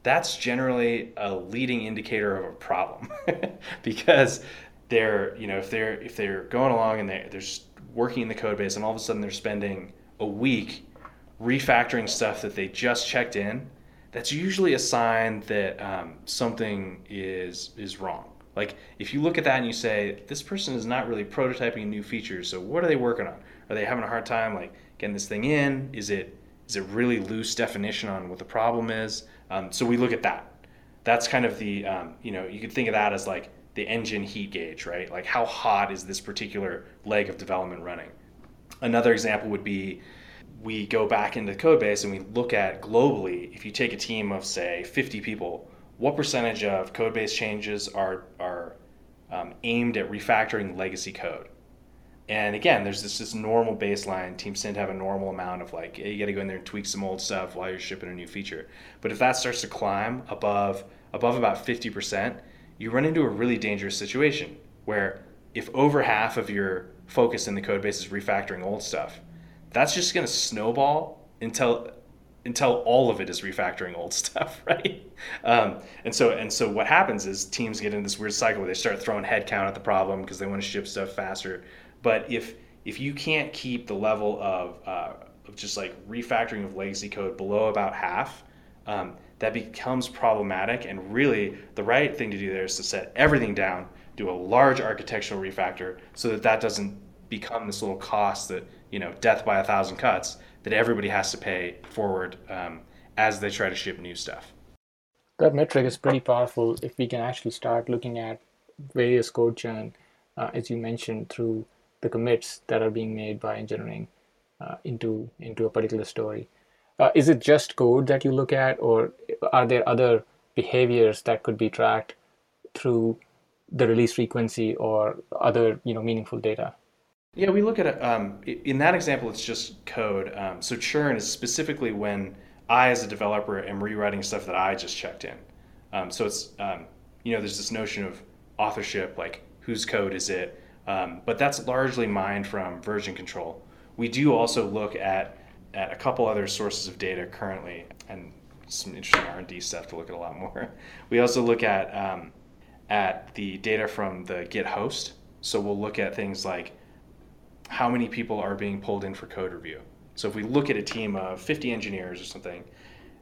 that's generally a leading indicator of a problem [LAUGHS] because they're you know if they're if they're going along and they're, they're working in the code base and all of a sudden they're spending a week refactoring stuff that they just checked in that's usually a sign that um, something is is wrong. Like if you look at that and you say this person is not really prototyping new features, so what are they working on? Are they having a hard time like getting this thing in? Is it is it really loose definition on what the problem is? Um, so we look at that. That's kind of the um, you know you could think of that as like the engine heat gauge, right? Like how hot is this particular leg of development running? Another example would be we go back into the code base and we look at globally, if you take a team of say 50 people, what percentage of code base changes are are um, aimed at refactoring legacy code? And again, there's this, this normal baseline. Teams tend to have a normal amount of like, you got to go in there and tweak some old stuff while you're shipping a new feature. But if that starts to climb above above about 50%, you run into a really dangerous situation where if over half of your focus in the code base is refactoring old stuff, that's just going to snowball until until all of it is refactoring old [LAUGHS] stuff, right? Um, and so and so what happens is teams get in this weird cycle where they start throwing headcount at the problem because they want to ship stuff faster. But if if you can't keep the level of uh, of just like refactoring of legacy code below about half, um, that becomes problematic. And really, the right thing to do there is to set everything down, do a large architectural refactor, so that that doesn't become this little cost that you know death by a thousand cuts that everybody has to pay forward um, as they try to ship new stuff. That metric is pretty powerful if we can actually start looking at various code churn, uh, as you mentioned, through the commits that are being made by engineering uh, into into a particular story. Uh, is it just code that you look at, or are there other behaviors that could be tracked through the release frequency or other you know meaningful data? Yeah, we look at. Um, in that example, it's just code. Um, so churn is specifically when I, as a developer, am rewriting stuff that I just checked in. Um, so it's um, you know there's this notion of authorship, like whose code is it, um, but that's largely mined from version control. We do also look at at a couple other sources of data currently, and some interesting R and D stuff to look at a lot more. [LAUGHS] We also look at um, at the data from the Git host. So we'll look at things like how many people are being pulled in for code review. So if we look at a team of 50 engineers or something,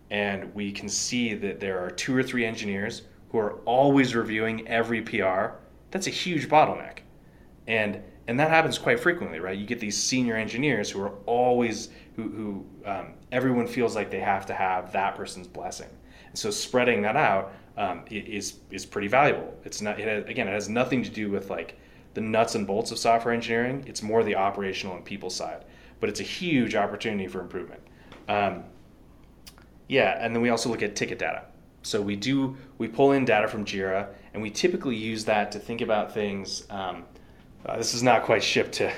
and we can see that there are two or three engineers who are always reviewing every PR, that's a huge bottleneck. And and that happens quite frequently, right? You get these senior engineers who are always who, who um, everyone feels like they have to have that person's blessing. And so spreading that out um, is is pretty valuable. It's not it has, again it has nothing to do with like the nuts and bolts of software engineering. It's more the operational and people side, but it's a huge opportunity for improvement. Um, yeah, and then we also look at ticket data. So we do we pull in data from Jira, and we typically use that to think about things. Um, uh, this is not quite shipped to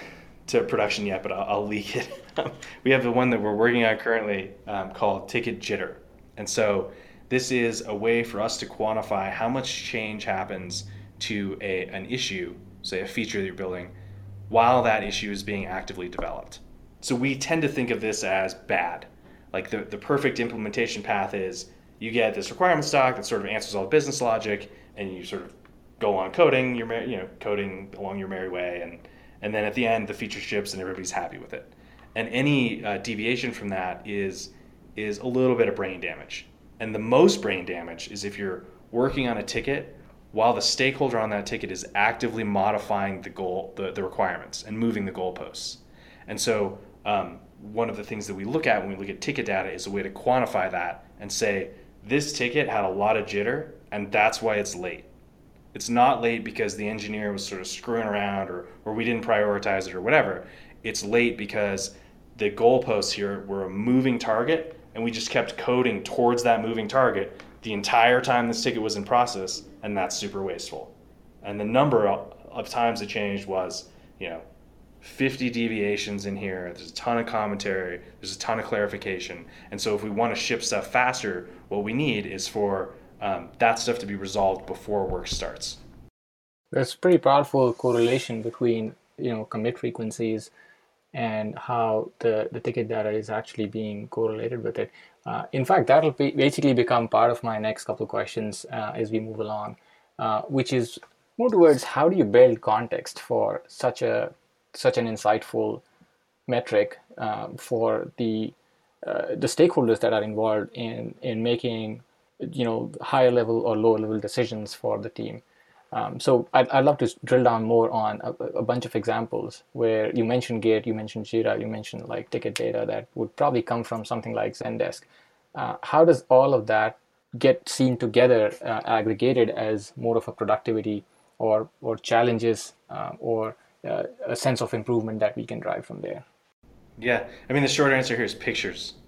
to production yet, but I'll, I'll leak it. [LAUGHS] we have the one that we're working on currently um, called Ticket Jitter, and so this is a way for us to quantify how much change happens to a, an issue, say a feature that you're building, while that issue is being actively developed. So we tend to think of this as bad. Like the, the perfect implementation path is you get this requirements doc that sort of answers all the business logic, and you sort of go on coding your you know coding along your merry way, and and then at the end the feature ships and everybody's happy with it. And any uh, deviation from that is is a little bit of brain damage. And the most brain damage is if you're working on a ticket while the stakeholder on that ticket is actively modifying the goal, the, the requirements, and moving the goalposts. And so, um, one of the things that we look at when we look at ticket data is a way to quantify that and say this ticket had a lot of jitter, and that's why it's late. It's not late because the engineer was sort of screwing around or, or we didn't prioritize it or whatever. It's late because the goalposts here were a moving target and we just kept coding towards that moving target the entire time this ticket was in process, and that's super wasteful. And the number of times it changed was, you know, 50 deviations in here. There's a ton of commentary. There's a ton of clarification. And so, if we want to ship stuff faster, what we need is for um, that stuff to be resolved before work starts. There's pretty powerful correlation between you know commit frequencies and how the, the ticket data is actually being correlated with it. Uh, in fact, that'll be basically become part of my next couple of questions uh, as we move along, uh, which is more towards how do you build context for such a such an insightful metric uh, for the uh, the stakeholders that are involved in in making you know higher level or lower level decisions for the team. Um, so I'd, I'd love to drill down more on a, a, bunch of examples where you mentioned Git, you mentioned Jira, you mentioned like ticket data that would probably come from something like Zendesk. Uh, how does all of that get seen together, uh, aggregated as more of a productivity or or challenges uh, or uh, a sense of improvement that we can drive from there? Yeah, I mean the short answer here is pictures. [LAUGHS]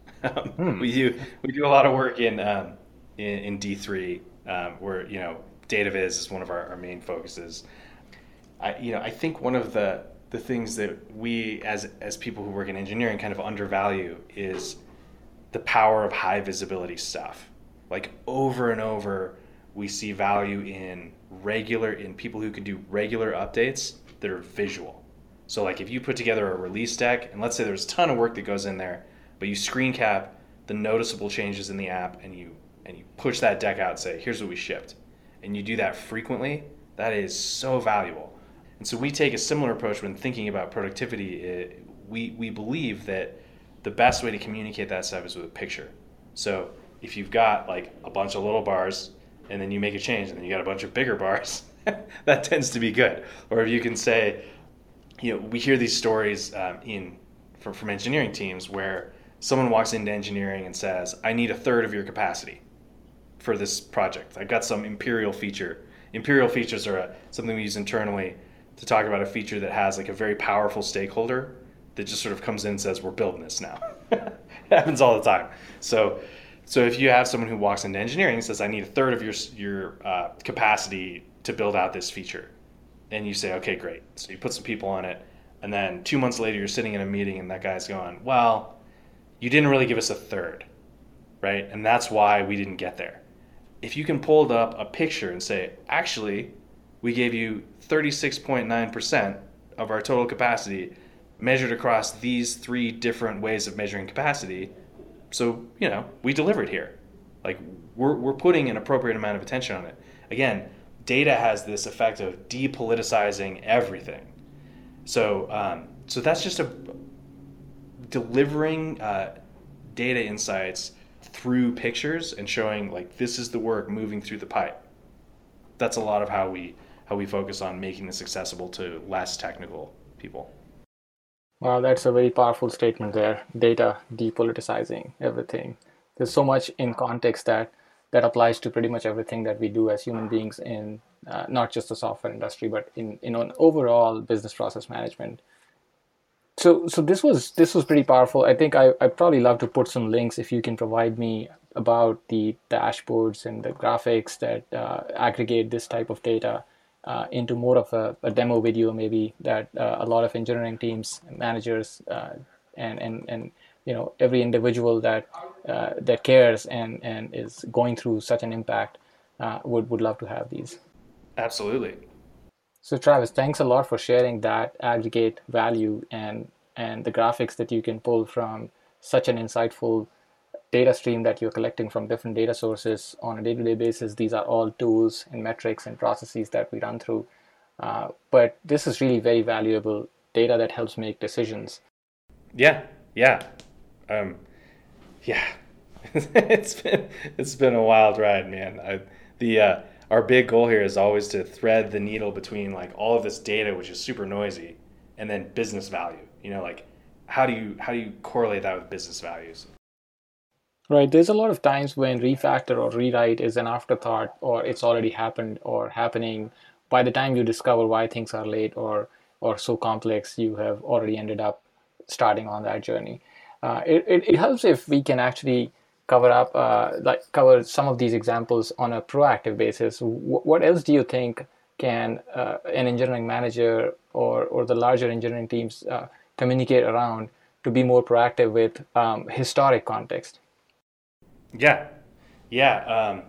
Hmm. We do we do a lot of work in um, in, in D three um, where you know data viz is one of our, our main focuses. I, you know, I think one of the, the things that we as, as people who work in engineering kind of undervalue is the power of high visibility stuff. Like over and over, we see value in regular, in people who can do regular updates that are visual. So like if you put together a release deck, and let's say there's a ton of work that goes in there, but you screen cap the noticeable changes in the app and you and you push that deck out and say, here's what we shipped and you do that frequently, that is so valuable. And so we take a similar approach when thinking about productivity. It, we, we believe that the best way to communicate that stuff is with a picture. So if you've got like a bunch of little bars and then you make a change and then you got a bunch of bigger bars, [LAUGHS] that tends to be good. Or if you can say, you know, we hear these stories um, in from, from engineering teams where someone walks into engineering and says, I need a third of your capacity for this project. I got some imperial feature. Imperial features are a, something we use internally to talk about a feature that has like a very powerful stakeholder that just sort of comes in and says, "We're building this now." [LAUGHS] it happens all the time. So, so if you have someone who walks into engineering and says, "I need a third of your your uh, capacity to build out this feature," and you say, "Okay, great." So you put some people on it, and then two months later, you're sitting in a meeting, and that guy's going, "Well, you didn't really give us a third, right? And that's why we didn't get there." If you can pull up a picture and say, actually, we gave you 36.9% of our total capacity measured across these three different ways of measuring capacity. So, you know, we delivered here. Like, we're, we're putting an appropriate amount of attention on it. Again, data has this effect of depoliticizing everything. So, um, so that's just a delivering uh, data insights through pictures and showing like this is the work moving through the pipe. That's a lot of how we how we focus on making this accessible to less technical people. Wow, that's a very powerful statement there. Data depoliticizing everything. There's so much in context that that applies to pretty much everything that we do as human beings in uh, not just the software industry, but in in an overall business process management. So so this was this was pretty powerful. I think I I'd probably love to put some links if you can provide me about the dashboards and the graphics that uh, aggregate this type of data uh, into more of a, a, demo video maybe that uh, a lot of engineering teams managers uh, and and and you know every individual that uh, that cares and and is going through such an impact uh, would would love to have these absolutely so travis thanks a lot for sharing that aggregate value and and the graphics that you can pull from such an insightful data stream that you're collecting from different data sources on a day-to-day basis. These are all tools and metrics and processes that we run through. Uh, but this is really very valuable data that helps make decisions. Yeah, yeah, um, yeah. [LAUGHS] it's been it's been a wild ride, man. I, the uh, our big goal here is always to thread the needle between like all of this data, which is super noisy, and then business value. You know, like how do you how do you correlate that with business values? Right. There's a lot of times when refactor or rewrite is an afterthought or it's already happened or happening. By the time you discover why things are late or or so complex, you have already ended up starting on that journey. Uh, it, it, it, helps if we can actually cover up uh, like cover some of these examples on a proactive basis. W- what else do you think can uh, an engineering manager or or the larger engineering teams uh, communicate around to be more proactive with um, historic context? Yeah, yeah. Um,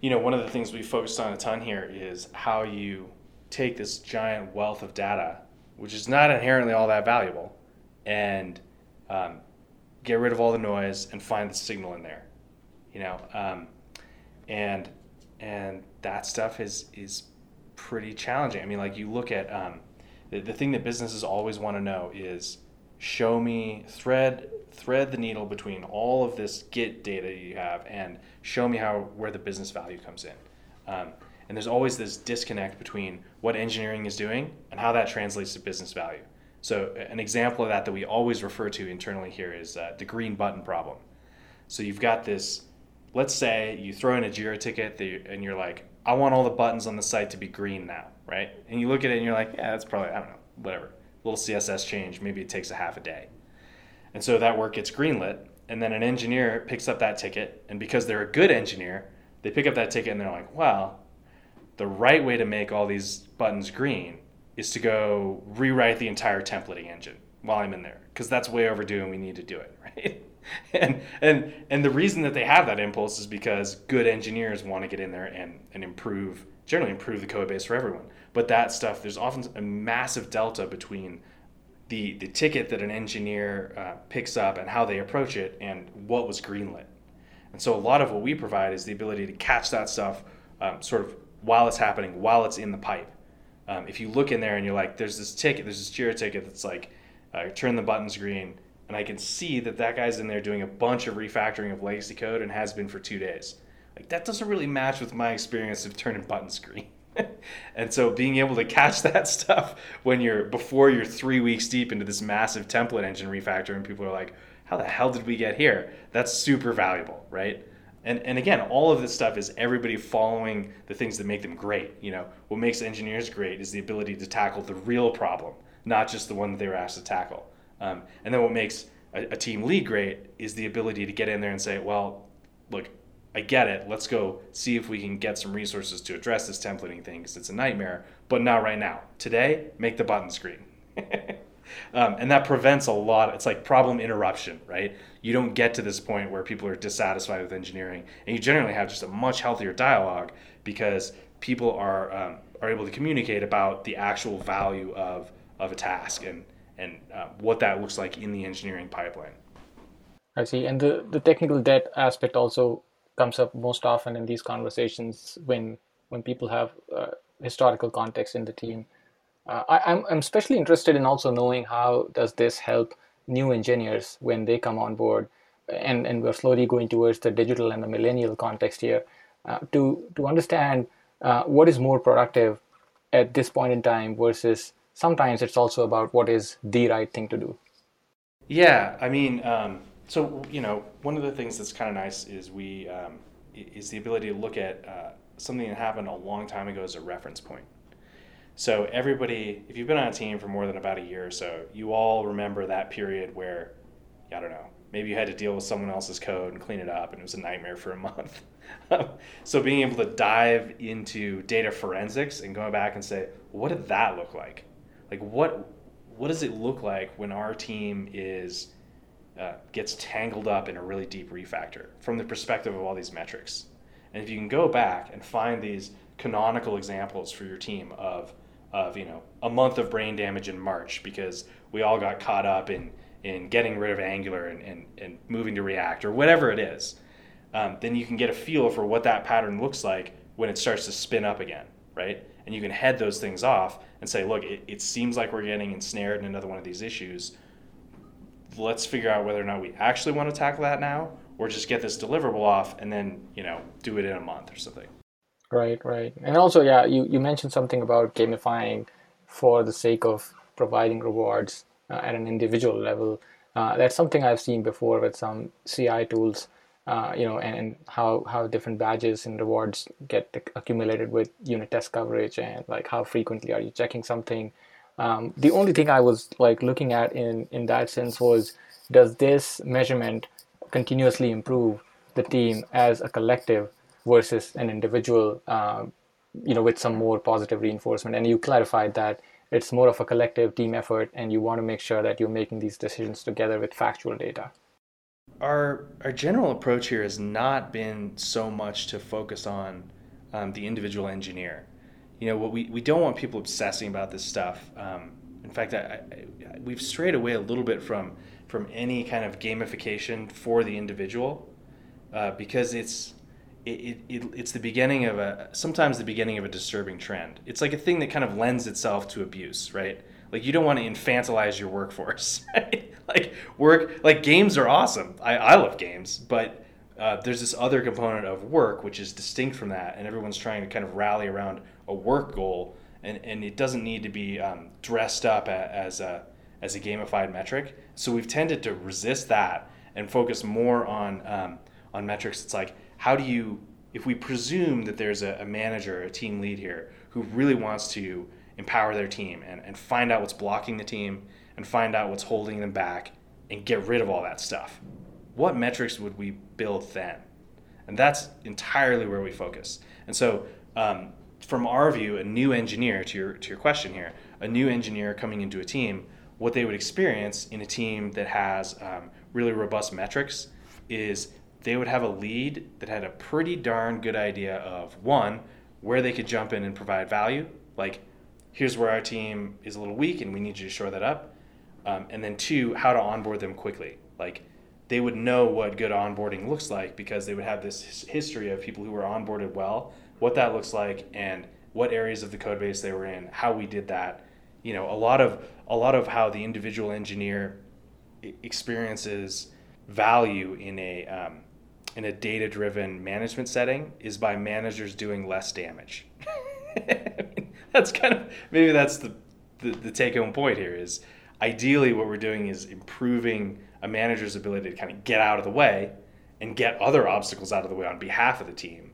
you know, one of the things we focused on a ton here is how you take this giant wealth of data, which is not inherently all that valuable, and um, get rid of all the noise and find the signal in there. You know, um, and and that stuff is is pretty challenging. I mean, like you look at um, the, the thing that businesses always want to know is show me thread thread the needle between all of this Git data you have and show me how where the business value comes in. Um, and there's always this disconnect between what engineering is doing and how that translates to business value. So an example of that that we always refer to internally here is uh, the green button problem. So you've got this. Let's say you throw in a Jira ticket you, and you're like, I want all the buttons on the site to be green now, right? And you look at it and you're like, yeah, that's probably I don't know, whatever, little CSS change. Maybe it takes a half a day. And so that work gets greenlit, and then an engineer picks up that ticket, and because they're a good engineer, they pick up that ticket and they're like, well, the right way to make all these buttons green is to go rewrite the entire templating engine while I'm in there, because that's way overdue and we need to do it, [LAUGHS] right? and and and the reason that they have that impulse is because good engineers want to get in there and, and improve generally improve the code base for everyone. But that stuff, there's often a massive delta between the the ticket that an engineer uh, picks up and how they approach it and what was greenlit. And so a lot of what we provide is the ability to catch that stuff um, sort of while it's happening, while it's in the pipe. Um, if you look in there and you're like, there's this ticket, there's this Jira ticket that's like, uh, turn the buttons green, and I can see that that guy's in there doing a bunch of refactoring of legacy code and has been for two days. Like that doesn't really match with my experience of turning buttons green. [LAUGHS] and so being able to catch that stuff when you're before you're three weeks deep into this massive template engine refactor and people are like how the hell did we get here that's super valuable right and, and again all of this stuff is everybody following the things that make them great you know what makes engineers great is the ability to tackle the real problem not just the one that they were asked to tackle um, and then what makes a, a team lead great is the ability to get in there and say well look I get it. Let's go see if we can get some resources to address this templating thing because it's a nightmare, but not right now. Today, make the button screen. [LAUGHS] um, and that prevents a lot. It's like problem interruption, right? You don't get to this point where people are dissatisfied with engineering, and you generally have just a much healthier dialogue because people are um, are able to communicate about the actual value of of a task and and uh, what that looks like in the engineering pipeline. I see, and the the technical debt aspect also comes up most often in these conversations when when people have uh, historical context in the team. Uh, I, I'm I'm especially interested in also knowing how does this help new engineers when they come on board, and and we're slowly going towards the digital and the millennial context here, uh, to to understand uh, what is more productive at this point in time versus sometimes it's also about what is the right thing to do. Yeah, I mean, um, so you know, one of the things that's kind of nice is we um, is the ability to look at uh, something that happened a long time ago as a reference point. So everybody, if you've been on a team for more than about a year or so, you all remember that period where, I don't know, maybe you had to deal with someone else's code and clean it up, and it was a nightmare for a month. [LAUGHS] so being able to dive into data forensics and going back and say, what did that look like? Like what what does it look like when our team is uh, gets tangled up in a really deep refactor from the perspective of all these metrics? And if you can go back and find these canonical examples for your team of of you know a month of brain damage in March because we all got caught up in in getting rid of Angular and, and, and moving to React or whatever it is, um, then you can get a feel for what that pattern looks like when it starts to spin up again, right? And you can head those things off and say, look, it, it seems like we're getting ensnared in another one of these issues. Let's figure out whether or not we actually want to tackle that now or just get this deliverable off and then, you know, do it in a month or something. Right, right. And also, yeah, you, you mentioned something about gamifying for the sake of providing rewards uh, at an individual level. Uh, that's something I've seen before with some CI tools, uh, you know, and, and, how, how different badges and rewards get accumulated with unit test coverage and like how frequently are you checking something. Um, the only thing I was like looking at in, in that sense was does this measurement continuously improve the team as a collective versus an individual, um, you know, with some more positive reinforcement. And you clarified that it's more of a collective team effort, and you want to make sure that you're making these decisions together with factual data. Our our general approach here has not been so much to focus on um, the individual engineer. You know, what we, we don't want people obsessing about this stuff. Um, in fact, I, I, we've strayed away a little bit from from any kind of gamification for the individual uh, because it's it, it, it's the beginning of a sometimes the beginning of a disturbing trend. It's like a thing that kind of lends itself to abuse, right? Like you don't want to infantilize your workforce, [LAUGHS] right? Like work, like games are awesome. I, I love games, but uh, there's this other component of work which is distinct from that, and everyone's trying to kind of rally around a work goal, and, and it doesn't need to be um, dressed up as a as a gamified metric. So we've tended to resist that and focus more on um, on metrics. It's like how do you, if we presume that there's a, a manager, a team lead here who really wants to empower their team and, and find out what's blocking the team and find out what's holding them back and get rid of all that stuff, what metrics would we build then? And that's entirely where we focus. And so, um, from our view, a new engineer, to your, to your question here, a new engineer coming into a team, what they would experience in a team that has um, really robust metrics is they would have a lead that had a pretty darn good idea of one, where they could jump in and provide value. Like, here's where our team is a little weak and we need you to shore that up. Um, and then two, how to onboard them quickly. Like, they would know what good onboarding looks like because they would have this history of people who were onboarded well, what that looks like, and what areas of the code base they were in, how we did that. You know, a lot of a lot of how the individual engineer experiences value in a um, in a data driven management setting is by managers doing less damage. [LAUGHS] That's kind of maybe that's the, the, the take home point here is ideally what we're doing is improving a manager's ability to kind of get out of the way and get other obstacles out of the way on behalf of the team.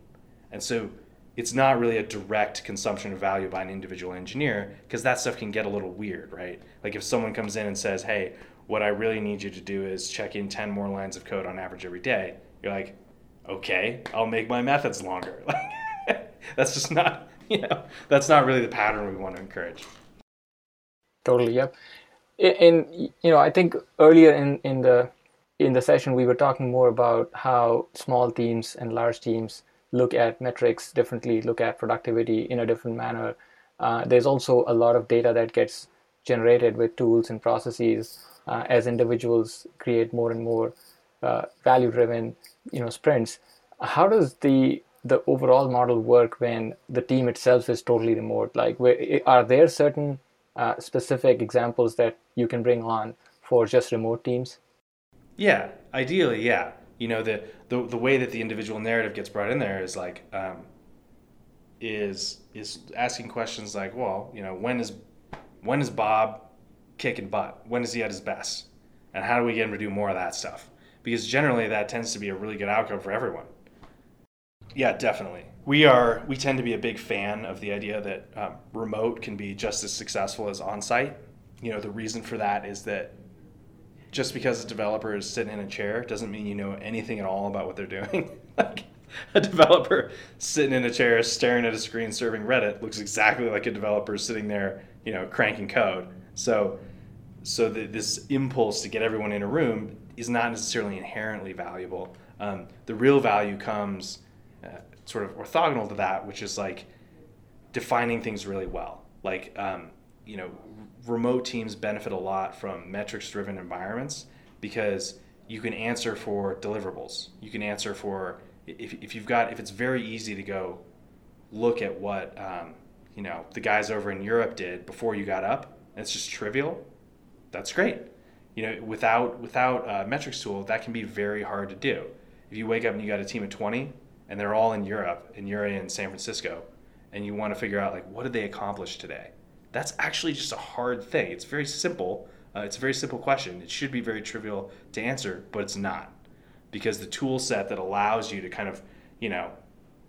And so it's not really a direct consumption of value by an individual engineer because that stuff can get a little weird, right? Like if someone comes in and says, hey, what I really need you to do is check in 10 more lines of code on average every day you're like, okay, I'll make my methods longer. [LAUGHS] that's just not, you know, that's not really the pattern we want to encourage. Totally, yep. And you know, I think earlier in in the in the session we were talking more about how small teams and large teams look at metrics differently, look at productivity in a different manner. uh, there's also a lot of data that gets generated with tools and processes uh, as individuals create more and more uh, value driven you know sprints. How does the the overall model work when the team itself is totally remote? Like where, are there certain uh, specific examples that you can bring on for just remote teams? Yeah ideally yeah. You know the the, the way that the individual narrative gets brought in there is like um, is is asking questions like well you know when is when is bob kicking butt? When is he at his best? And how do we get him to do more of that stuff because generally that tends to be a really good outcome for everyone yeah definitely we are we tend to be a big fan of the idea that um, remote can be just as successful as on-site you know the reason for that is that just because a developer is sitting in a chair doesn't mean you know anything at all about what they're doing. [LAUGHS] like a developer sitting in a chair staring at a screen serving Reddit looks exactly like a developer sitting there, you know, cranking code. So so the, this impulse to get everyone in a room is not necessarily inherently valuable. Um, the real value comes uh, sort of orthogonal to that, which is like defining things really well. Like, um, you know, remote teams benefit a lot from metrics driven environments because you can answer for deliverables. You can answer for if, if you've got if it's very easy to go look at what um, you know the guys over in Europe did before you got up. It's just trivial. That's great. You know, without without a metrics tool, that can be very hard to do. If you wake up and you got a team of twenty and they're all in Europe and you're in San Francisco, and you want to figure out like what did they accomplish today that's actually just a hard thing. It's very simple. Uh, it's a very simple question. It should be very trivial to answer, but it's not because the tool set that allows you to kind of, you know,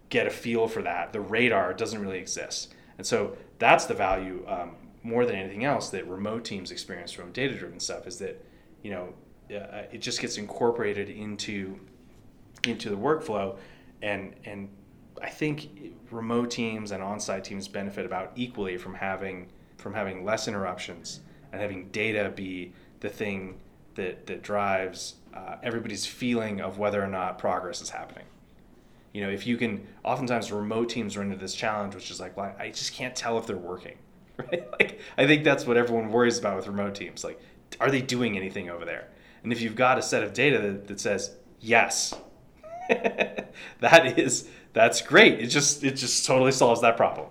get a feel for that, the radar doesn't really exist. And so that's the value um, more than anything else that remote teams experience from data driven stuff is that, you know, uh, it just gets incorporated into into the workflow and and I think remote teams and on-site teams benefit about equally from having from having less interruptions and having data be the thing that that drives uh, everybody's feeling of whether or not progress is happening. You know, if you can, oftentimes remote teams run into this challenge, which is like, well, I just can't tell if they're working, [LAUGHS] right? Like, I think that's what everyone worries about with remote teams. Like, are they doing anything over there? And if you've got a set of data that, that says yes, [LAUGHS] that is that's great. It just it just totally solves that problem.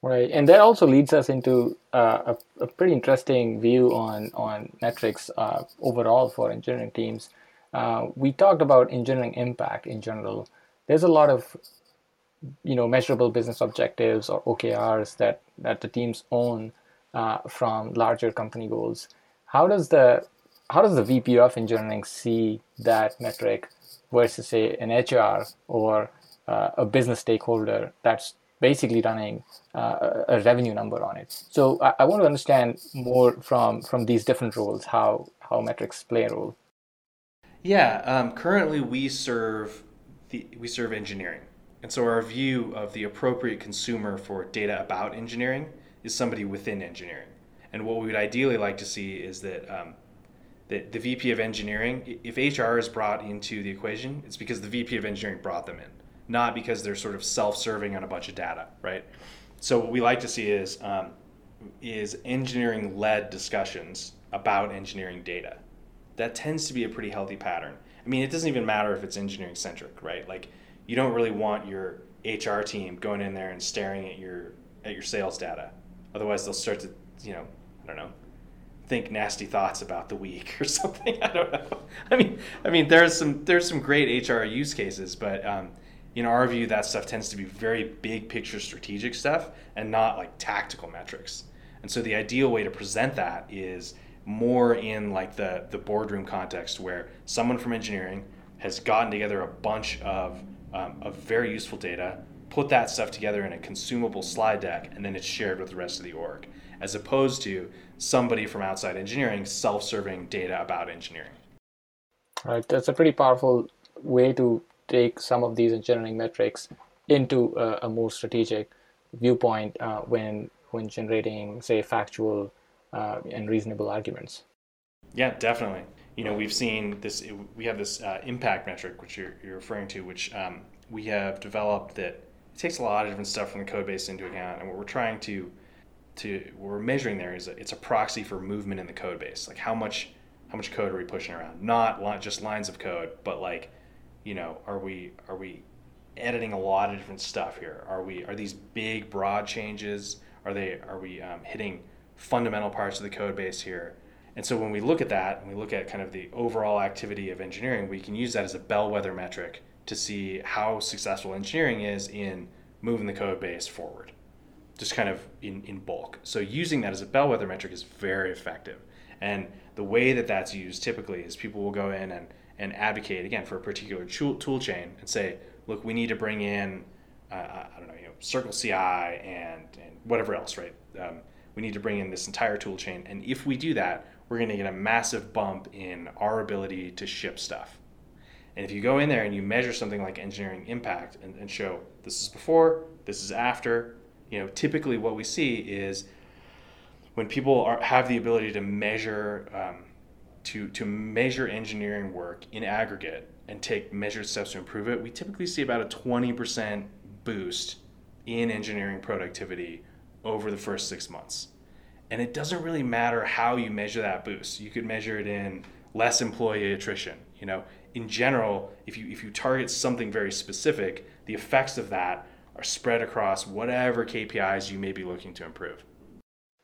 Right, and that also leads us into uh, a, a, pretty interesting view on on metrics uh, overall for engineering teams. Uh, we talked about engineering impact in general. There's a lot of you know measurable business objectives or OKRs that that the teams own uh, from larger company goals. How does the how does the VP of engineering see that metric versus say an HR or uh, a business stakeholder that's basically running uh, a revenue number on it. So I, I, want to understand more from from these different roles how how metrics play a role. Yeah, um, currently we serve the we serve engineering, and so our view of the appropriate consumer for data about engineering is somebody within engineering. And what we would ideally like to see is that um, that the VP of engineering, if HR is brought into the equation, it's because the VP of engineering brought them in not because they're sort of self-serving on a bunch of data, right? So what we like to see is um, is engineering-led discussions about engineering data. That tends to be a pretty healthy pattern. I mean, it doesn't even matter if it's engineering centric, right? Like, you don't really want your HR team going in there and staring at your at your sales data. Otherwise, they'll start to, you know, I don't know, think nasty thoughts about the week [LAUGHS] or something. I don't know. I mean, I mean, there's some there's some great HR use cases, but um, in our view, that stuff tends to be very big picture strategic stuff and not like tactical metrics. And so the ideal way to present that is more in like the, the boardroom context where someone from engineering has gotten together a bunch of, um, of very useful data, put that stuff together in a consumable slide deck, and then it's shared with the rest of the org, as opposed to somebody from outside engineering self serving data about engineering. Right, that's a pretty powerful way to take some of these engineering metrics into a, a more strategic viewpoint uh, when when generating, say, factual uh, and reasonable arguments. Yeah, definitely. You know, we've seen this. We have this uh, impact metric, which you're, you're referring to, which um, we have developed that takes a lot of different stuff from the code base into account, and what we're trying to to what we're measuring there is it's a proxy for movement in the code base, like how much how much code are we pushing around? Not just lines of code, but like, you know, are we are we editing a lot of different stuff here? Are we are these big broad changes? Are they are we um, hitting fundamental parts of the code base here? And so when we look at that and we look at kind of the overall activity of engineering, we can use that as a bellwether metric to see how successful engineering is in moving the code base forward, just kind of in, in bulk. So using that as a bellwether metric is very effective. And the way that that's used typically is people will go in and, and advocate again for a particular tool, tool chain and say, look, we need to bring in, uh, I don't know, you know, Circle CI and, and whatever else, right? Um, we need to bring in this entire tool chain. And if we do that, we're going to get a massive bump in our ability to ship stuff. And if you go in there and you measure something like engineering impact and, and show this is before, this is after, you know, typically what we see is when people are, have the ability to measure um, to, to measure engineering work in aggregate and take measured steps to improve it, we typically see about a 20% boost in engineering productivity over the first six months. And it doesn't really matter how you measure that boost. You could measure it in less employee attrition. You know, in general, if you if you target something very specific, the effects of that are spread across whatever KPIs you may be looking to improve.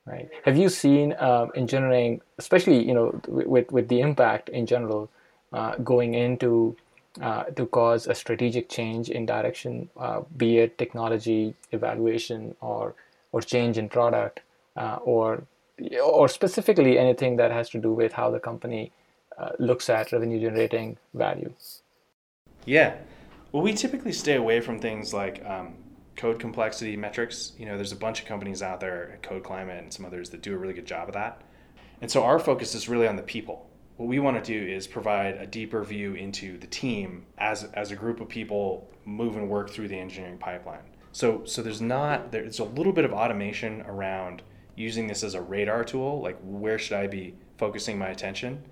Right. Have you seen um, engineering, especially you know, with with the impact in general, uh, going into uh, to cause a strategic change in direction, uh, be it technology evaluation or or change in product, uh, or or specifically anything that has to do with how the company uh, looks at revenue generating value. Yeah, well, we typically stay away from things like um, code complexity metrics. You know, there's a bunch of companies out there, Code Climate and some others, that do a really good job of that. And so our focus is really on the people. What we want to do is provide a deeper view into the team as, as a group of people move and work through the engineering pipeline. So, so there's not there's a little bit of automation around using this as a radar tool. Like, where should I be focusing my attention?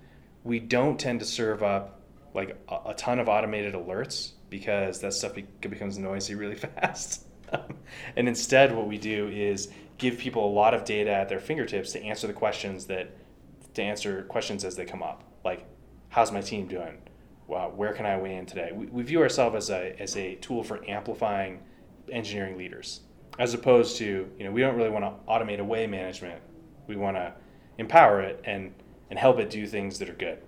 We don't tend to serve up like a, a ton of automated alerts because that stuff be, becomes noisy really [LAUGHS] fast. [LAUGHS] and instead, what we do is give people a lot of data at their fingertips to answer the questions that to answer questions as they come up, like how's my team doing? Wow, where can I weigh in today? We, we view ourselves as a as a tool for amplifying engineering leaders, as opposed to you know we don't really want to automate away management. We want to empower it and and help it do things that are good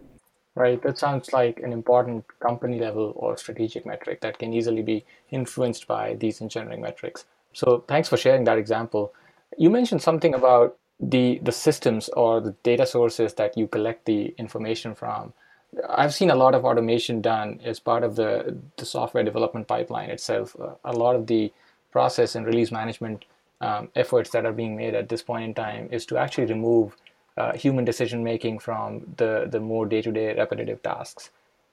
right? That sounds like an important company level or strategic metric that can easily be influenced by these engineering metrics. So thanks for sharing that example. You mentioned something about the the systems or the data sources that you collect the information from. I've seen a lot of automation done as part of the, the software development pipeline itself. Uh, a lot of the process and release management um, efforts that are being made at this point in time is to actually remove uh, human decision making from the the more day to day repetitive tasks.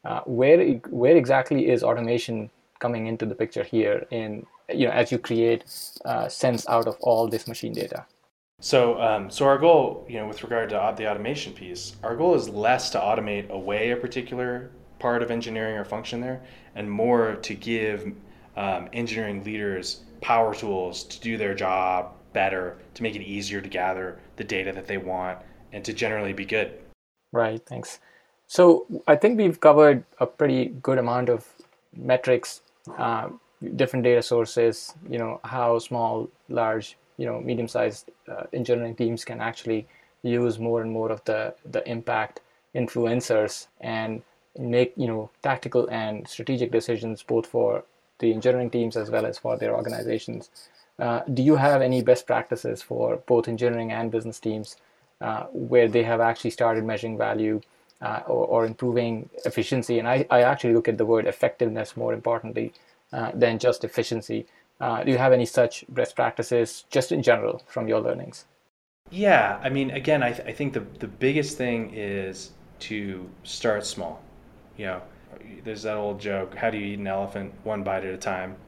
Uh, where where exactly is automation coming into the picture here? In you know, as you create uh, sense out of all this machine data. So, um, so our goal, you know, with regard to the automation piece, our goal is less to automate away a particular part of engineering or function there, and more to give um, engineering leaders power tools to do their job better, to make it easier to gather the data that they want, and to generally be good. Right, thanks. So I think we've covered a pretty good amount of metrics, uh, different data sources, you know, how small, large, you know, medium-sized uh, engineering teams can actually use more and more of the, the impact influencers and make, you know, tactical and strategic decisions both for the engineering teams as well as for their organizations. Uh, do you have any best practices for both engineering and business teams uh, where they have actually started measuring value uh, or, or, improving efficiency. And I, I actually look at the word effectiveness more importantly uh, than just efficiency. Uh, do you have any such best practices just in general from your learnings? Yeah, I mean, again, I, th- I think the, the biggest thing is to start small. You know, there's that old joke how do you eat an elephant? One bite at a time. [LAUGHS]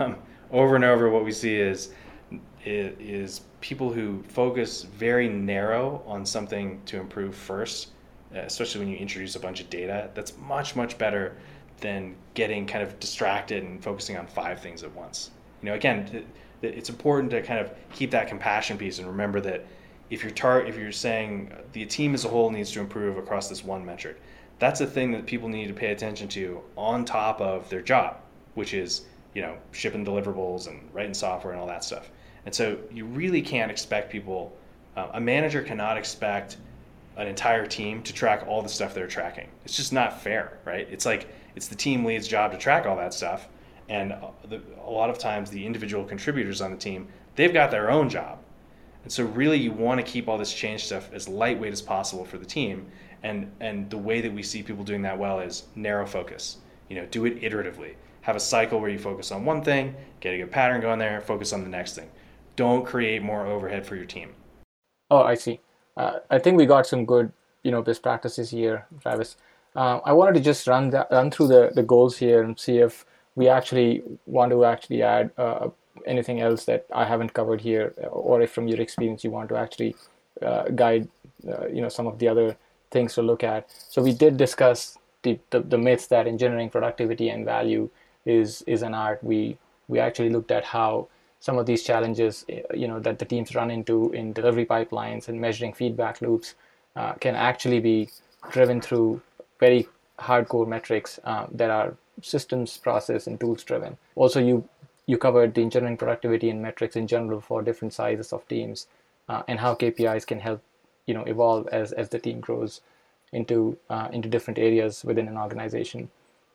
Um, over and over, what we see is is people who focus very narrow on something to improve first, especially when you introduce a bunch of data. That's much much better than getting kind of distracted and focusing on five things at once. You know, again, it's important to kind of keep that compassion piece and remember that if you're tar- if you're saying the team as a whole needs to improve across this one metric, that's a thing that people need to pay attention to on top of their job, which is you know shipping deliverables and writing software and all that stuff. And so you really can't expect people. Uh, a manager cannot expect an entire team to track all the stuff they're tracking. It's just not fair, right? It's like it's the team lead's job to track all that stuff, and uh, the, a lot of times the individual contributors on the team they've got their own job, and so really you want to keep all this change stuff as lightweight as possible for the team. And and the way that we see people doing that well is narrow focus. You know, do it iteratively. Have a cycle where you focus on one thing, get a good pattern going there, focus on the next thing. Don't create more overhead for your team. Oh, I see. Uh, I think we got some good, you know, best practices here, Travis. Uh, I wanted to just run that, run through the, the goals here and see if we actually want to actually add uh, anything else that I haven't covered here, or if from your experience you want to actually uh, guide, uh, you know, some of the other things to look at. So we did discuss the, the, the myths that engineering productivity and value is is an art. We we actually looked at how some of these challenges, eh, you know, that the teams run into in delivery pipelines and measuring feedback loops uh, can actually be driven through very hardcore metrics uh, that are systems, process, and tools driven. Also, you you covered the engineering productivity and metrics in general for different sizes of teams, uh, and how KPIs can help you know evolve as as the team grows into uh, into different areas within an organization,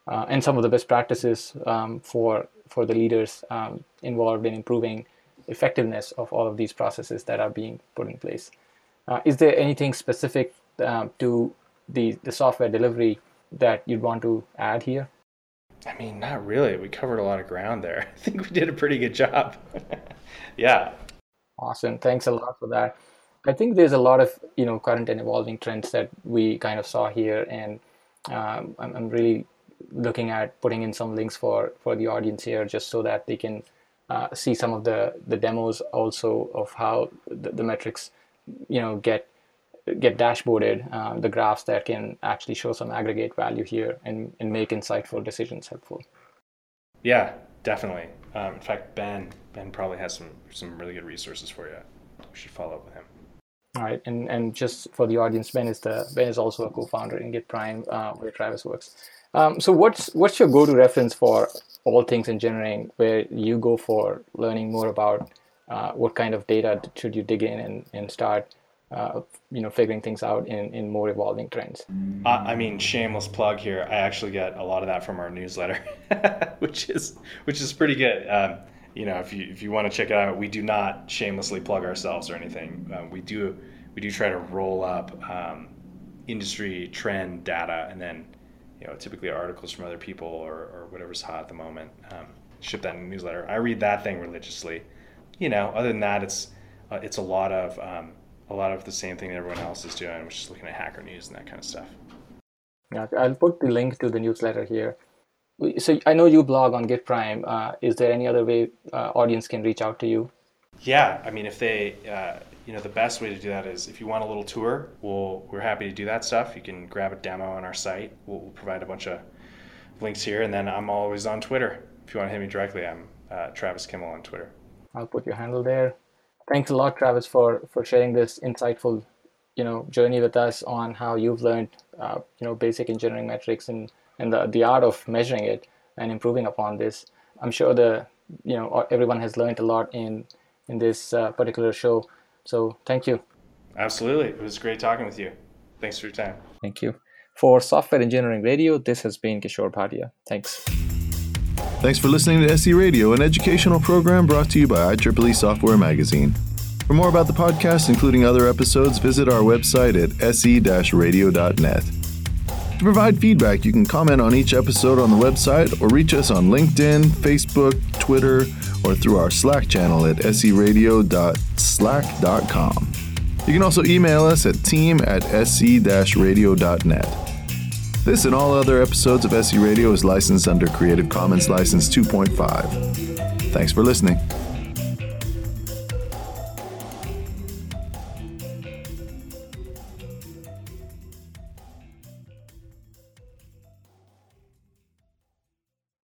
uh, and some of the best practices um, for for the leaders um, involved in improving effectiveness of all of these processes that are being put in place. Uh, is there anything specific uh, to the the software delivery that you'd want to add here? I mean, not really. We covered a lot of ground there. [LAUGHS] I think we did a pretty good job. [LAUGHS] yeah. Awesome. Thanks a lot for that. I think there's a lot of you know current and evolving trends that we kind of saw here, and um, I'm, I'm, really looking at putting in some links for for the audience here, just so that they can uh, see some of the the demos also of how the, the metrics you know get get dashboarded, uh, the graphs that can actually show some aggregate value here and, and make insightful decisions helpful. Yeah, definitely. Um, in fact, Ben Ben probably has some some really good resources for you. We should follow up with him. All right, and and just for the audience, Ben is the Ben is also a co-founder in Git Prime, uh, where Travis works. Um, so what's what's your go-to reference for all things engineering, where you go for learning more about uh, what kind of data should you dig in and, and start uh, you know figuring things out in, in more evolving trends? I, I mean shameless plug here. I actually get a lot of that from our newsletter [LAUGHS] which is which is pretty good. Um, you know if you if you want to check it out we do not shamelessly plug ourselves or anything um, we do we do try to roll up um, industry trend data and then you know typically articles from other people or, or whatever's hot at the moment um, ship that newsletter i read that thing religiously you know other than that it's uh, it's a lot of um, a lot of the same thing that everyone else is doing, which is looking at hacker news and that kind of stuff. Yeah, I'll put the link to the newsletter here. So I know you blog on Git Prime. Uh, is there any other way uh, audience can reach out to you? Yeah, I mean, if they, uh, you know, the best way to do that is if you want a little tour, we'll we're happy to do that stuff. You can grab a demo on our site. We'll, we'll provide a bunch of links here, and then I'm always on Twitter. If you want to hit me directly, I'm uh, Travis Kimmel on Twitter. I'll put your handle there thanks a lot, Travis, for for sharing this insightful, you know, journey with us on how you've learned, uh, you know, basic engineering metrics and and the the art of measuring it and improving upon this. I'm sure the you know everyone has learned a lot in in this uh, particular show. So thank you. Absolutely, it was great talking with you. Thanks for your time. Thank you. For Software Engineering Radio, this has been Kishore Bhatia. Thanks. Thanks for listening to SE Radio, an educational program brought to you by IEEE Software Magazine. For more about the podcast, including other episodes, visit our website at se-radio.net. To provide feedback, you can comment on each episode on the website or reach us on LinkedIn, Facebook, Twitter, or through our Slack channel at seradio.slack.com. You can also email us at team at se-radio.net. This and all other episodes of SE Radio is licensed under Creative Commons License 2.5. Thanks for listening.